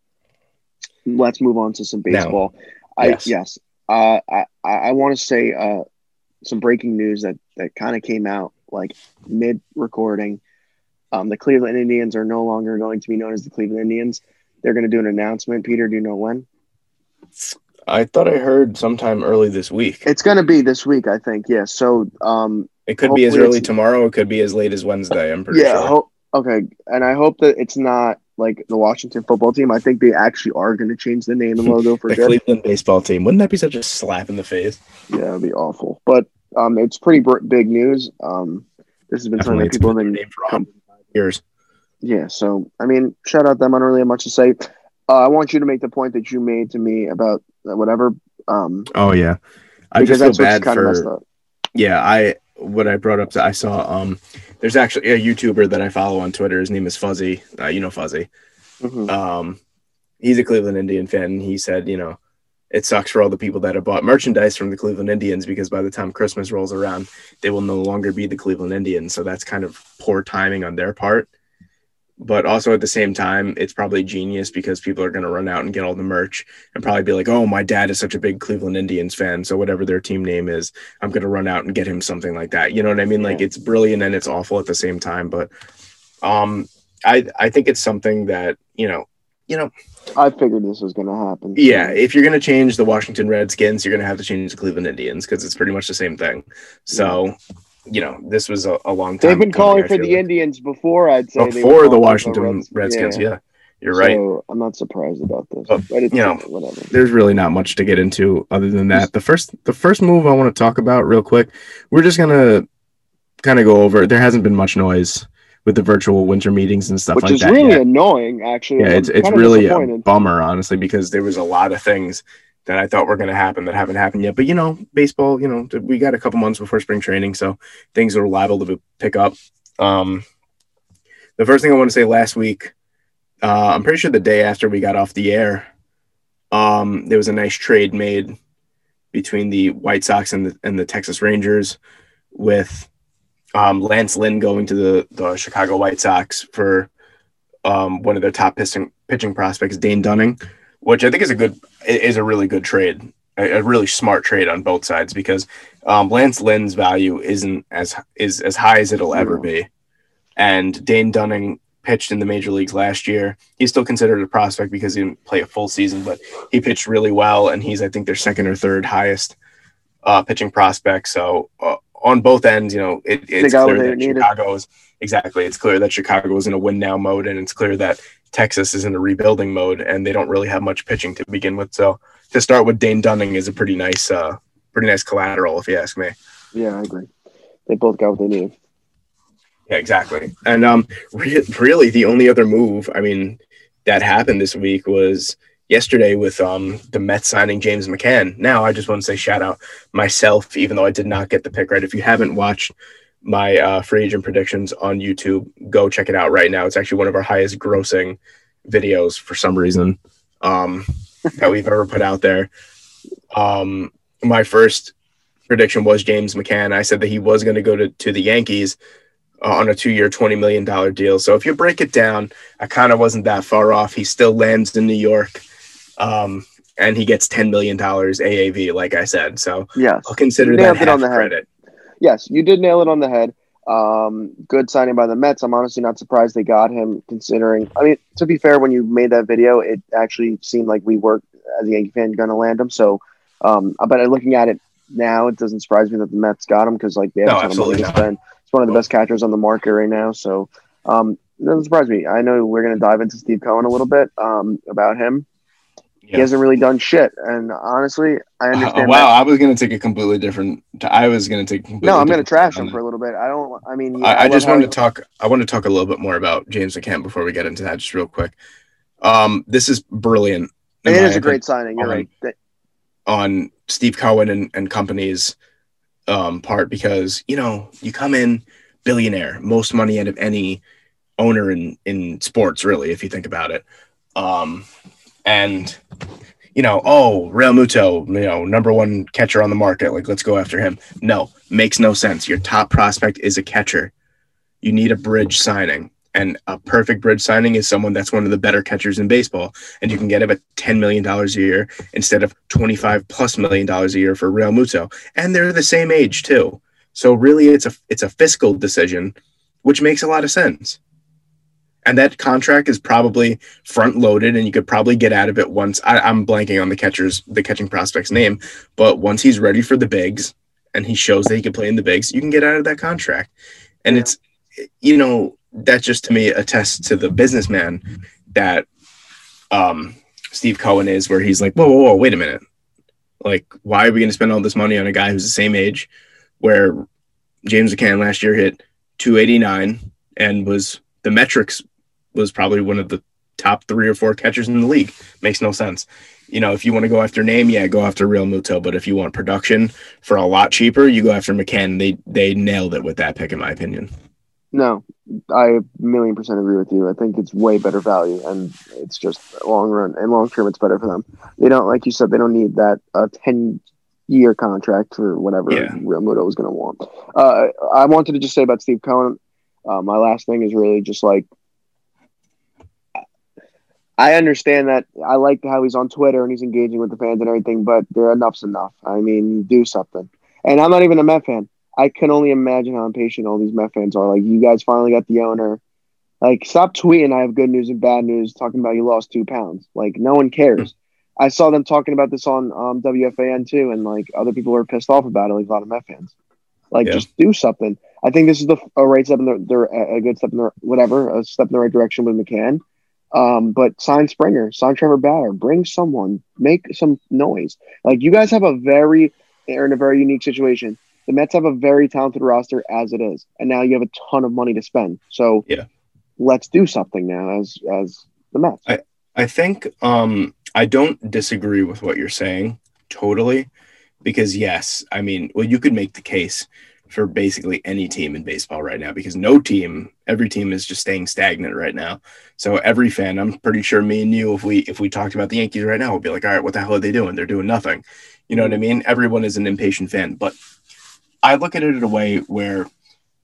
let's move on to some baseball. I yes. yes, uh, I I I want to say uh, some breaking news that that kind of came out like mid recording. Um, the Cleveland Indians are no longer going to be known as the Cleveland Indians. They're going to do an announcement. Peter, do you know when? I thought I heard sometime early this week. It's going to be this week, I think. Yeah. So, um, It could be as early tomorrow. It could be as late as Wednesday. I'm pretty yeah. sure. Ho- okay. And I hope that it's not like the Washington football team. I think they actually are going to change the name and logo *laughs* for the good. Cleveland baseball team. Wouldn't that be such a slap in the face? Yeah, it'd be awful. But um, it's pretty br- big news. Um, this has been something Definitely. that people have been been their name for 105 years. Yeah, so I mean, shout out them. I don't really have much to say. Uh, I want you to make the point that you made to me about uh, whatever, um, Oh yeah, I because just feel bad kind of messed for. Yeah, I what I brought up. To, I saw um, there's actually a YouTuber that I follow on Twitter. His name is Fuzzy. Uh, you know Fuzzy. Mhm. Um, he's a Cleveland Indian fan. And he said, you know, it sucks for all the people that have bought merchandise from the Cleveland Indians because by the time Christmas rolls around, they will no longer be the Cleveland Indians. So that's kind of poor timing on their part. But also at the same time, it's probably genius because people are going to run out and get all the merch and probably be like, oh, my dad is such a big Cleveland Indians fan. So whatever their team name is, I'm going to run out and get him something like that. You know what I mean? Like it's brilliant and it's awful at the same time. But um, I, I think it's something that, you know, you know, I figured this was going to happen. yeah, if you're going to change the Washington Redskins, you're going to have to change the Cleveland Indians because it's pretty much the same thing. So you know, this was a, a long time. They've been calling for the like. Indians before. I'd say before the Washington Reds- Redskins. yeah. Yeah, you're right. So I'm not surprised about this. But, But it's you know, whatever. there's really not much to get into other than that. The first the first move I want to talk about real quick, we're just gonna kind of go over. There hasn't been much noise with the virtual winter meetings and stuff Which like is that. really yet. annoying, actually. yeah, I'm it's it's really a bummer, honestly, because there was a lot of things that I thought were going to happen that haven't happened yet. But you know, baseball, you know, we got a couple months before spring training, so things are liable to pick up. Um, the first thing I want to say last week, uh, I'm pretty sure the day after we got off the air, um, there was a nice trade made between the White Sox and the and the Texas Rangers, with um, Lance Lynn going to the the Chicago White Sox for um, one of their top pitching pitching prospects, Dane Dunning, which I think is a good is a really good trade, a, a really smart trade on both sides because um, Lance Lynn's value isn't as is as high as it'll ever be, and Dane Dunning pitched in the major leagues last year. He's still considered a prospect because he didn't play a full season, but he pitched really well, and he's I think their second or third highest uh, pitching prospect. So uh, on both ends, you know, it, it's clear that. Chicago is exactly. It's clear that Chicago is in a win now mode, and it's clear that Texas is in a rebuilding mode, and they don't really have much pitching to begin with. So to start with Dane Dunning is a pretty nice, uh, pretty nice collateral, if you ask me. Yeah, I agree. They both got what they needed. Yeah, exactly. And um, re- really, the only other move, I mean, that happened this week was yesterday with um the Mets signing James McCann. Now, I just want to say shout out myself, even though I did not get the pick right. If you haven't watched my uh, free agent predictions on YouTube, go check it out right now. It's actually one of our highest grossing videos for some reason um, *laughs* that we've ever put out there. Um, my first prediction was James McCann. I said that he was going to go to, the Yankees uh, on a two year, $20 million deal. So if you break it down, I kind of wasn't that far off. He still lands in New York um, and he gets $10 million AAV, like I said. So Yes. I'll consider that half credit. Yes, you did nail it on the head. Um, good signing by the Mets. I'm honestly not surprised they got him, considering. I mean, to be fair, when you made that video, it actually seemed like we were, as a Yankee fan, going to land him. So, um, but looking at it now, it doesn't surprise me that the Mets got him because, like, they have No, a ton of money to spend. It's one of the best catchers on the market right now. So, um, it doesn't surprise me. I know we're going to dive into Steve Cohen a little bit um, about him. He hasn't really done shit, and honestly, I Uh, *laughs* understand. wow, I was going to take a completely different. I was going to take. completely No, I'm going to trash him for a little bit. I don't. I mean, yeah, I, I just wanted to talk. I want to talk a little bit more about James McCann before we get into that, just real quick. Um, this is brilliant. It is a great signing. You're Um, right. That- on Steve Cohen and, and company's um, part because you know you come in billionaire, most money out of any owner in in sports, really, if you think about it. Um, and you know, oh, Realmuto, you know, number one catcher on the market. Like, let's go after him. No, makes no sense. Your top prospect is a catcher. You need a bridge signing. And a perfect bridge signing is someone that's one of the better catchers in baseball. And you can get him at $10 million a year instead of 25 plus million dollars a year for Realmuto. And they're the same age too. So really it's a it's a fiscal decision, which makes a lot of sense. And that contract is probably front loaded and you could probably get out of it once I, I'm blanking on the catcher's the catching prospect's name, but once he's ready for the bigs and he shows that he can play in the bigs, you can get out of that contract. And Yeah. it's you know, that just to me attests to the businessman that um Steve Cohen is, where he's like, whoa, whoa, whoa, wait a minute. Like, why are we going to spend all this money on a guy who's the same age where James McCann last year hit 289 and was the metrics was probably one of the top three or four catchers in the league. Makes no sense. You know, if you want to go after name, yeah, go after Realmuto. But if you want production for a lot cheaper, you go after McCann. They they nailed it with that pick, in my opinion. no, I a million percent agree with you. I think it's way better value, and it's just long run and long term. It's better for them. They don't, like you said, they don't need that uh, ten year contract for whatever Yeah. Realmuto was going to want. Uh, I wanted to just say about Steve Cohen. Uh, my last thing is really just like I understand that I like how he's on Twitter and he's engaging with the fans and everything, but there enough's enough. I mean, do something. And I'm not even a Met fan. I can only imagine how impatient all these Met fans are. Like, you guys finally got the owner. Like, stop tweeting. I have good news and bad news. Talking about you lost two pounds. Like, no one cares. I saw them talking about this on um, WFAN too, and like other people were pissed off about it. Like a lot of Met fans. Like, Yeah. just do something. I think this is the a right step in the, the a good step in the whatever a step in the right direction with McCann. Um, but sign Springer, sign Trevor Bauer, bring someone, make some noise. Like you guys have a very are in a very unique situation. The Mets have a very talented roster as it is, and now you have a ton of money to spend. So Yeah. let's do something now as as the Mets. I think um, I don't disagree with what you're saying totally, because yes, I mean, well, you could make the case for basically any team in baseball right now because no team, every team is just staying stagnant right now. So every fan, I'm pretty sure me and you, if we if we talked about the Yankees right now, we'd be like, all right, what the hell are they doing? They're doing nothing. You know what I mean? Everyone is an impatient fan, but I look at it in a way where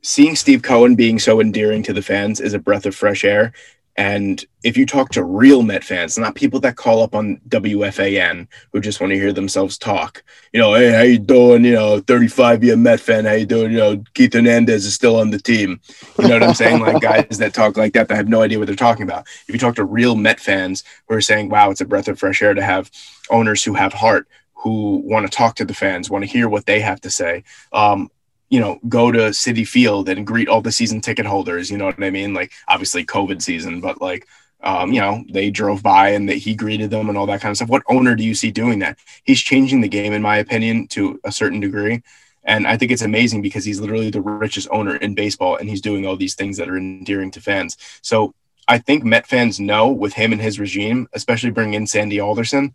seeing Steve Cohen being so endearing to the fans is a breath of fresh air. And if you talk to real Met fans, not people that call up on WFAN who just want to hear themselves talk, you know, hey, how you doing? You know, 35 year Met fan, how you doing? You know, Keith Hernandez is still on the team. You know what I'm saying? Like *laughs* guys that talk like that that have no idea what they're talking about. If you talk to real Met fans who are saying, wow, it's a breath of fresh air to have owners who have heart, who want to talk to the fans, want to hear what they have to say. Um, you know, go to Citi Field and greet all the season ticket holders. You know what I mean? Like, obviously, COVID season, but like, um, you know, they drove by and that he greeted them and all that kind of stuff. What owner do you see doing that? He's changing the game, in my opinion, to a certain degree. And I think it's amazing because he's literally the richest owner in baseball and he's doing all these things that are endearing to fans. So I think Met fans know with him and his regime, especially bringing in Sandy Alderson,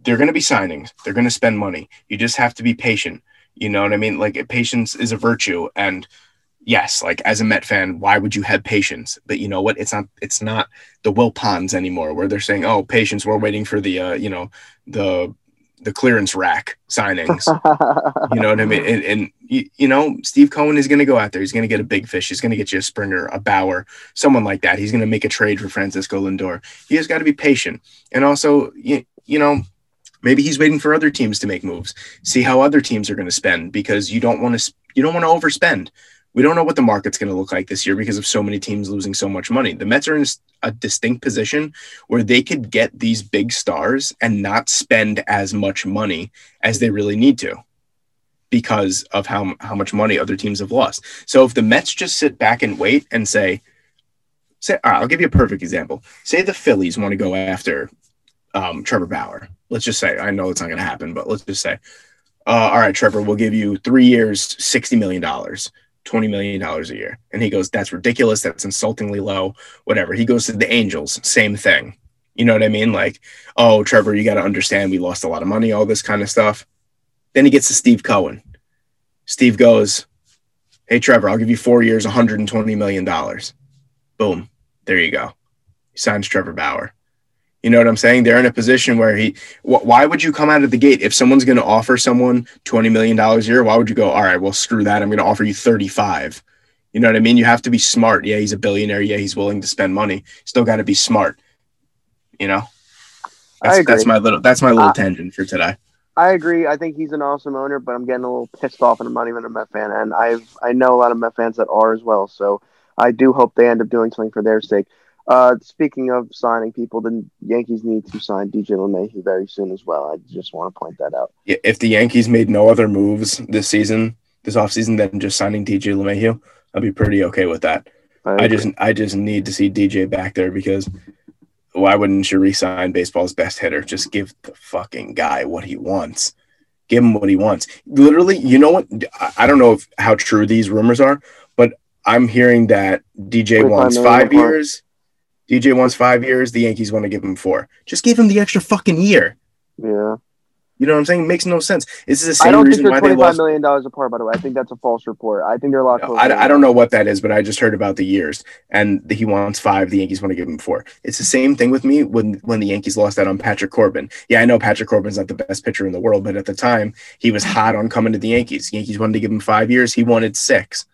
they're going to be signings. They're going to spend money. You just have to be patient. You know what I mean? Like patience is a virtue. And yes, like as a Met fan, why would you have patience? But you know what? It's not it's not the Wilpons anymore where they're saying, Oh, patience, we're waiting for the uh, you know, the the clearance rack signings. *laughs* you know what I mean? And, and you, you know, Steve Cohen is going to go out there. He's going to get a big fish. He's going to get you a Springer, a Bauer, someone like that. He's going to make a trade for Francisco Lindor. He has got to be patient. And also, you, you know, maybe he's waiting for other teams to make moves. See how other teams are going to spend because you don't want to you don't want to overspend. We don't know what the market's going to look like this year because of so many teams losing so much money. The Mets are in a distinct position where they could get these big stars and not spend as much money as they really need to because of how, how much money other teams have lost. So if the Mets just sit back and wait and say, say right, I'll give you a perfect example. Say the Phillies want to go after um, Trevor Bauer. Let's just say, I know it's not going to happen, but let's just say, uh, all right, Trevor, we'll give you three years, $60 million. $20 million a year. And he goes, That's ridiculous. That's insultingly low. Whatever. He goes to the Angels, same thing. You know what I mean? Like, oh, Trevor, you got to understand we lost a lot of money, all this kind of stuff. Then he gets to Steve Cohen. Steve goes, Hey, Trevor, I'll give you four years, $120 million. Boom. There you go. He signs Trevor Bauer. You know what I'm saying? They're in a position where he. Wh- why would you come out of the gate if someone's going to offer someone twenty million dollars a year? Why would you go? All right, well, screw that. I'm going to offer you thirty five. You know what I mean? You have to be smart. Yeah, he's a billionaire. Yeah, he's willing to spend money. Still got to be smart. You know. That's, that's my little. That's my little Uh, tangent for today. I agree. I think he's an awesome owner, but I'm getting a little pissed off, and I'm not even a Met fan. And I've I know a lot of Met fans that are as well. So I do hope they end up doing something for their sake. Uh, speaking of signing people, the Yankees need to sign DJ LeMahieu very soon as well. I just want to point that out. Yeah, If the Yankees made no other moves this season, this offseason, than just signing DJ LeMahieu, I'd be pretty okay with that. I agree. just I just need to see DJ back there because why wouldn't you resign baseball's best hitter? Just give the fucking guy what he wants. Give him what he wants. Literally, you know what? I- I don't know if how true these rumors are, but I'm hearing that DJ 25 wants five years. DJ wants five years. The Yankees want to give him four. Just give him the extra fucking year. yeah. You know what I'm saying? It makes no sense. This is the same I don't think reason they're why they lost. million dollars apart. By the way, I think that's a false report. I think they're a lot closer. I, I don't know what that is, but I just heard about the years, and he wants five. The Yankees want to give him four. It's the same thing with me when when the Yankees lost out on Patrick Corbin. Yeah, I know Patrick Corbin's not the best pitcher in the world, but at the time he was hot on coming to the Yankees. The Yankees wanted to give him five years. He wanted six.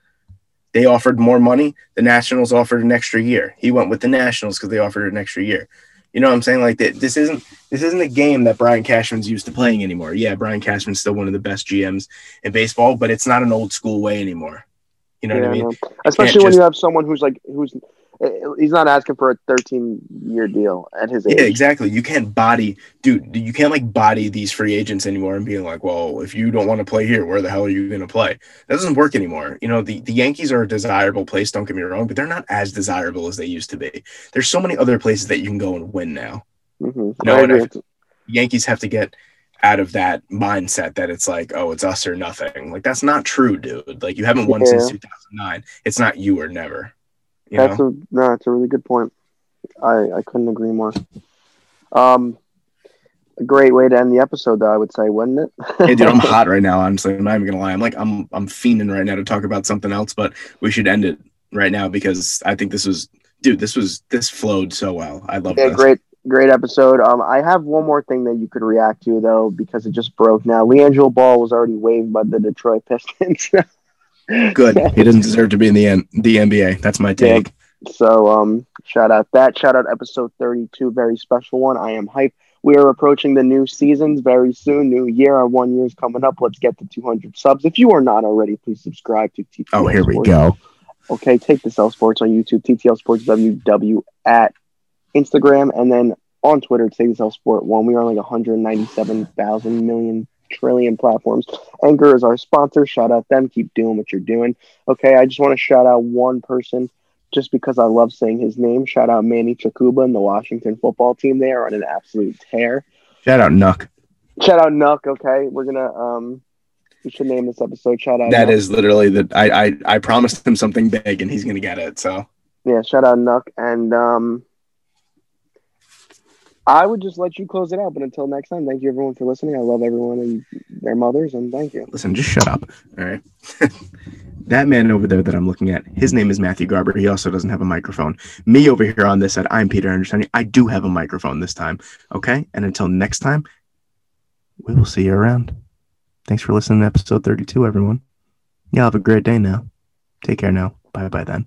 They offered more money. The Nationals offered an extra year. He went with the Nationals because they offered an extra year. You know what I'm saying? Like that. This isn't this isn't a game that Brian Cashman's used to playing anymore. Yeah, Brian Cashman's still one of the best GMs in baseball, but it's not an old school way anymore. You know what I mean? Especially when just- you have someone who's like who's he's not asking for a 13 year deal at his age. Yeah, exactly. You can't body, dude. You can't like body these free agents anymore and being like, well, if you don't want to play here, where the hell are you going to play? That doesn't work anymore. You know, the, the Yankees are a desirable place. Don't get me wrong, but they're not as desirable as they used to be. There's so many other places that you can go and win now. Mm-hmm. No, and if, Yankees have to get out of that mindset that it's like, oh, it's us or nothing. Like that's not true, dude. Like you haven't won Yeah. since 2009. It's not you or never. You That's know? a no, that's a really good point. I I couldn't agree more. Um, a great way to end the episode, though. I would say, wouldn't it? hey, dude, I'm *laughs* hot right now. Honestly, I'm not even gonna lie. I'm like, I'm, I'm fiending right now to talk about something else, but we should end it right now because I think this was, dude, this was, this flowed so well. I love yeah, this. great, great episode. Um, I have one more thing that you could react to though, because it just broke now. LiAngelo Ball was already waived by the Detroit Pistons. *laughs* Good. *laughs* He doesn't deserve to be in the N- the NBA. That's my take. So um, shout out that. Shout out episode 32, very special one. I am hyped. We are approaching the new seasons very soon. New year, our one year is coming up. Let's get to 200 subs. If you are not already, please subscribe to TTL Oh, here we go. Okay, take the L Sports on YouTube, TTL Sports WW at Instagram, and then on Twitter, take the L Sport one. We are like 197,000 million trillion platforms. Anchor is our sponsor. Shout out them. Keep doing what you're doing. Okay, I just want to shout out one person just because I love saying his name. Shout out Manny Chakuba and the Washington football team. They are on an absolute tear. Shout out Nuck. Shout out Nuck. Okay, we're gonna um, we should name this episode. Shout out. That Nuck. is literally the I, I I promised him something big and he's gonna get it. So yeah. Shout out Nuck and um. I would just let you close it out, but until next time, thank you everyone for listening. I love everyone and their mothers, and thank you. listen, just shut up. All right. *laughs* that man over there that I'm looking at, his name is Matthew Garber. He also doesn't have a microphone. Me over here on this side, I'm Peter Understanding. I do have a microphone this time. Okay. And until next time, we will see you around. Thanks for listening to episode 32, everyone. Y'all have a great day now. Take care now. Bye bye then.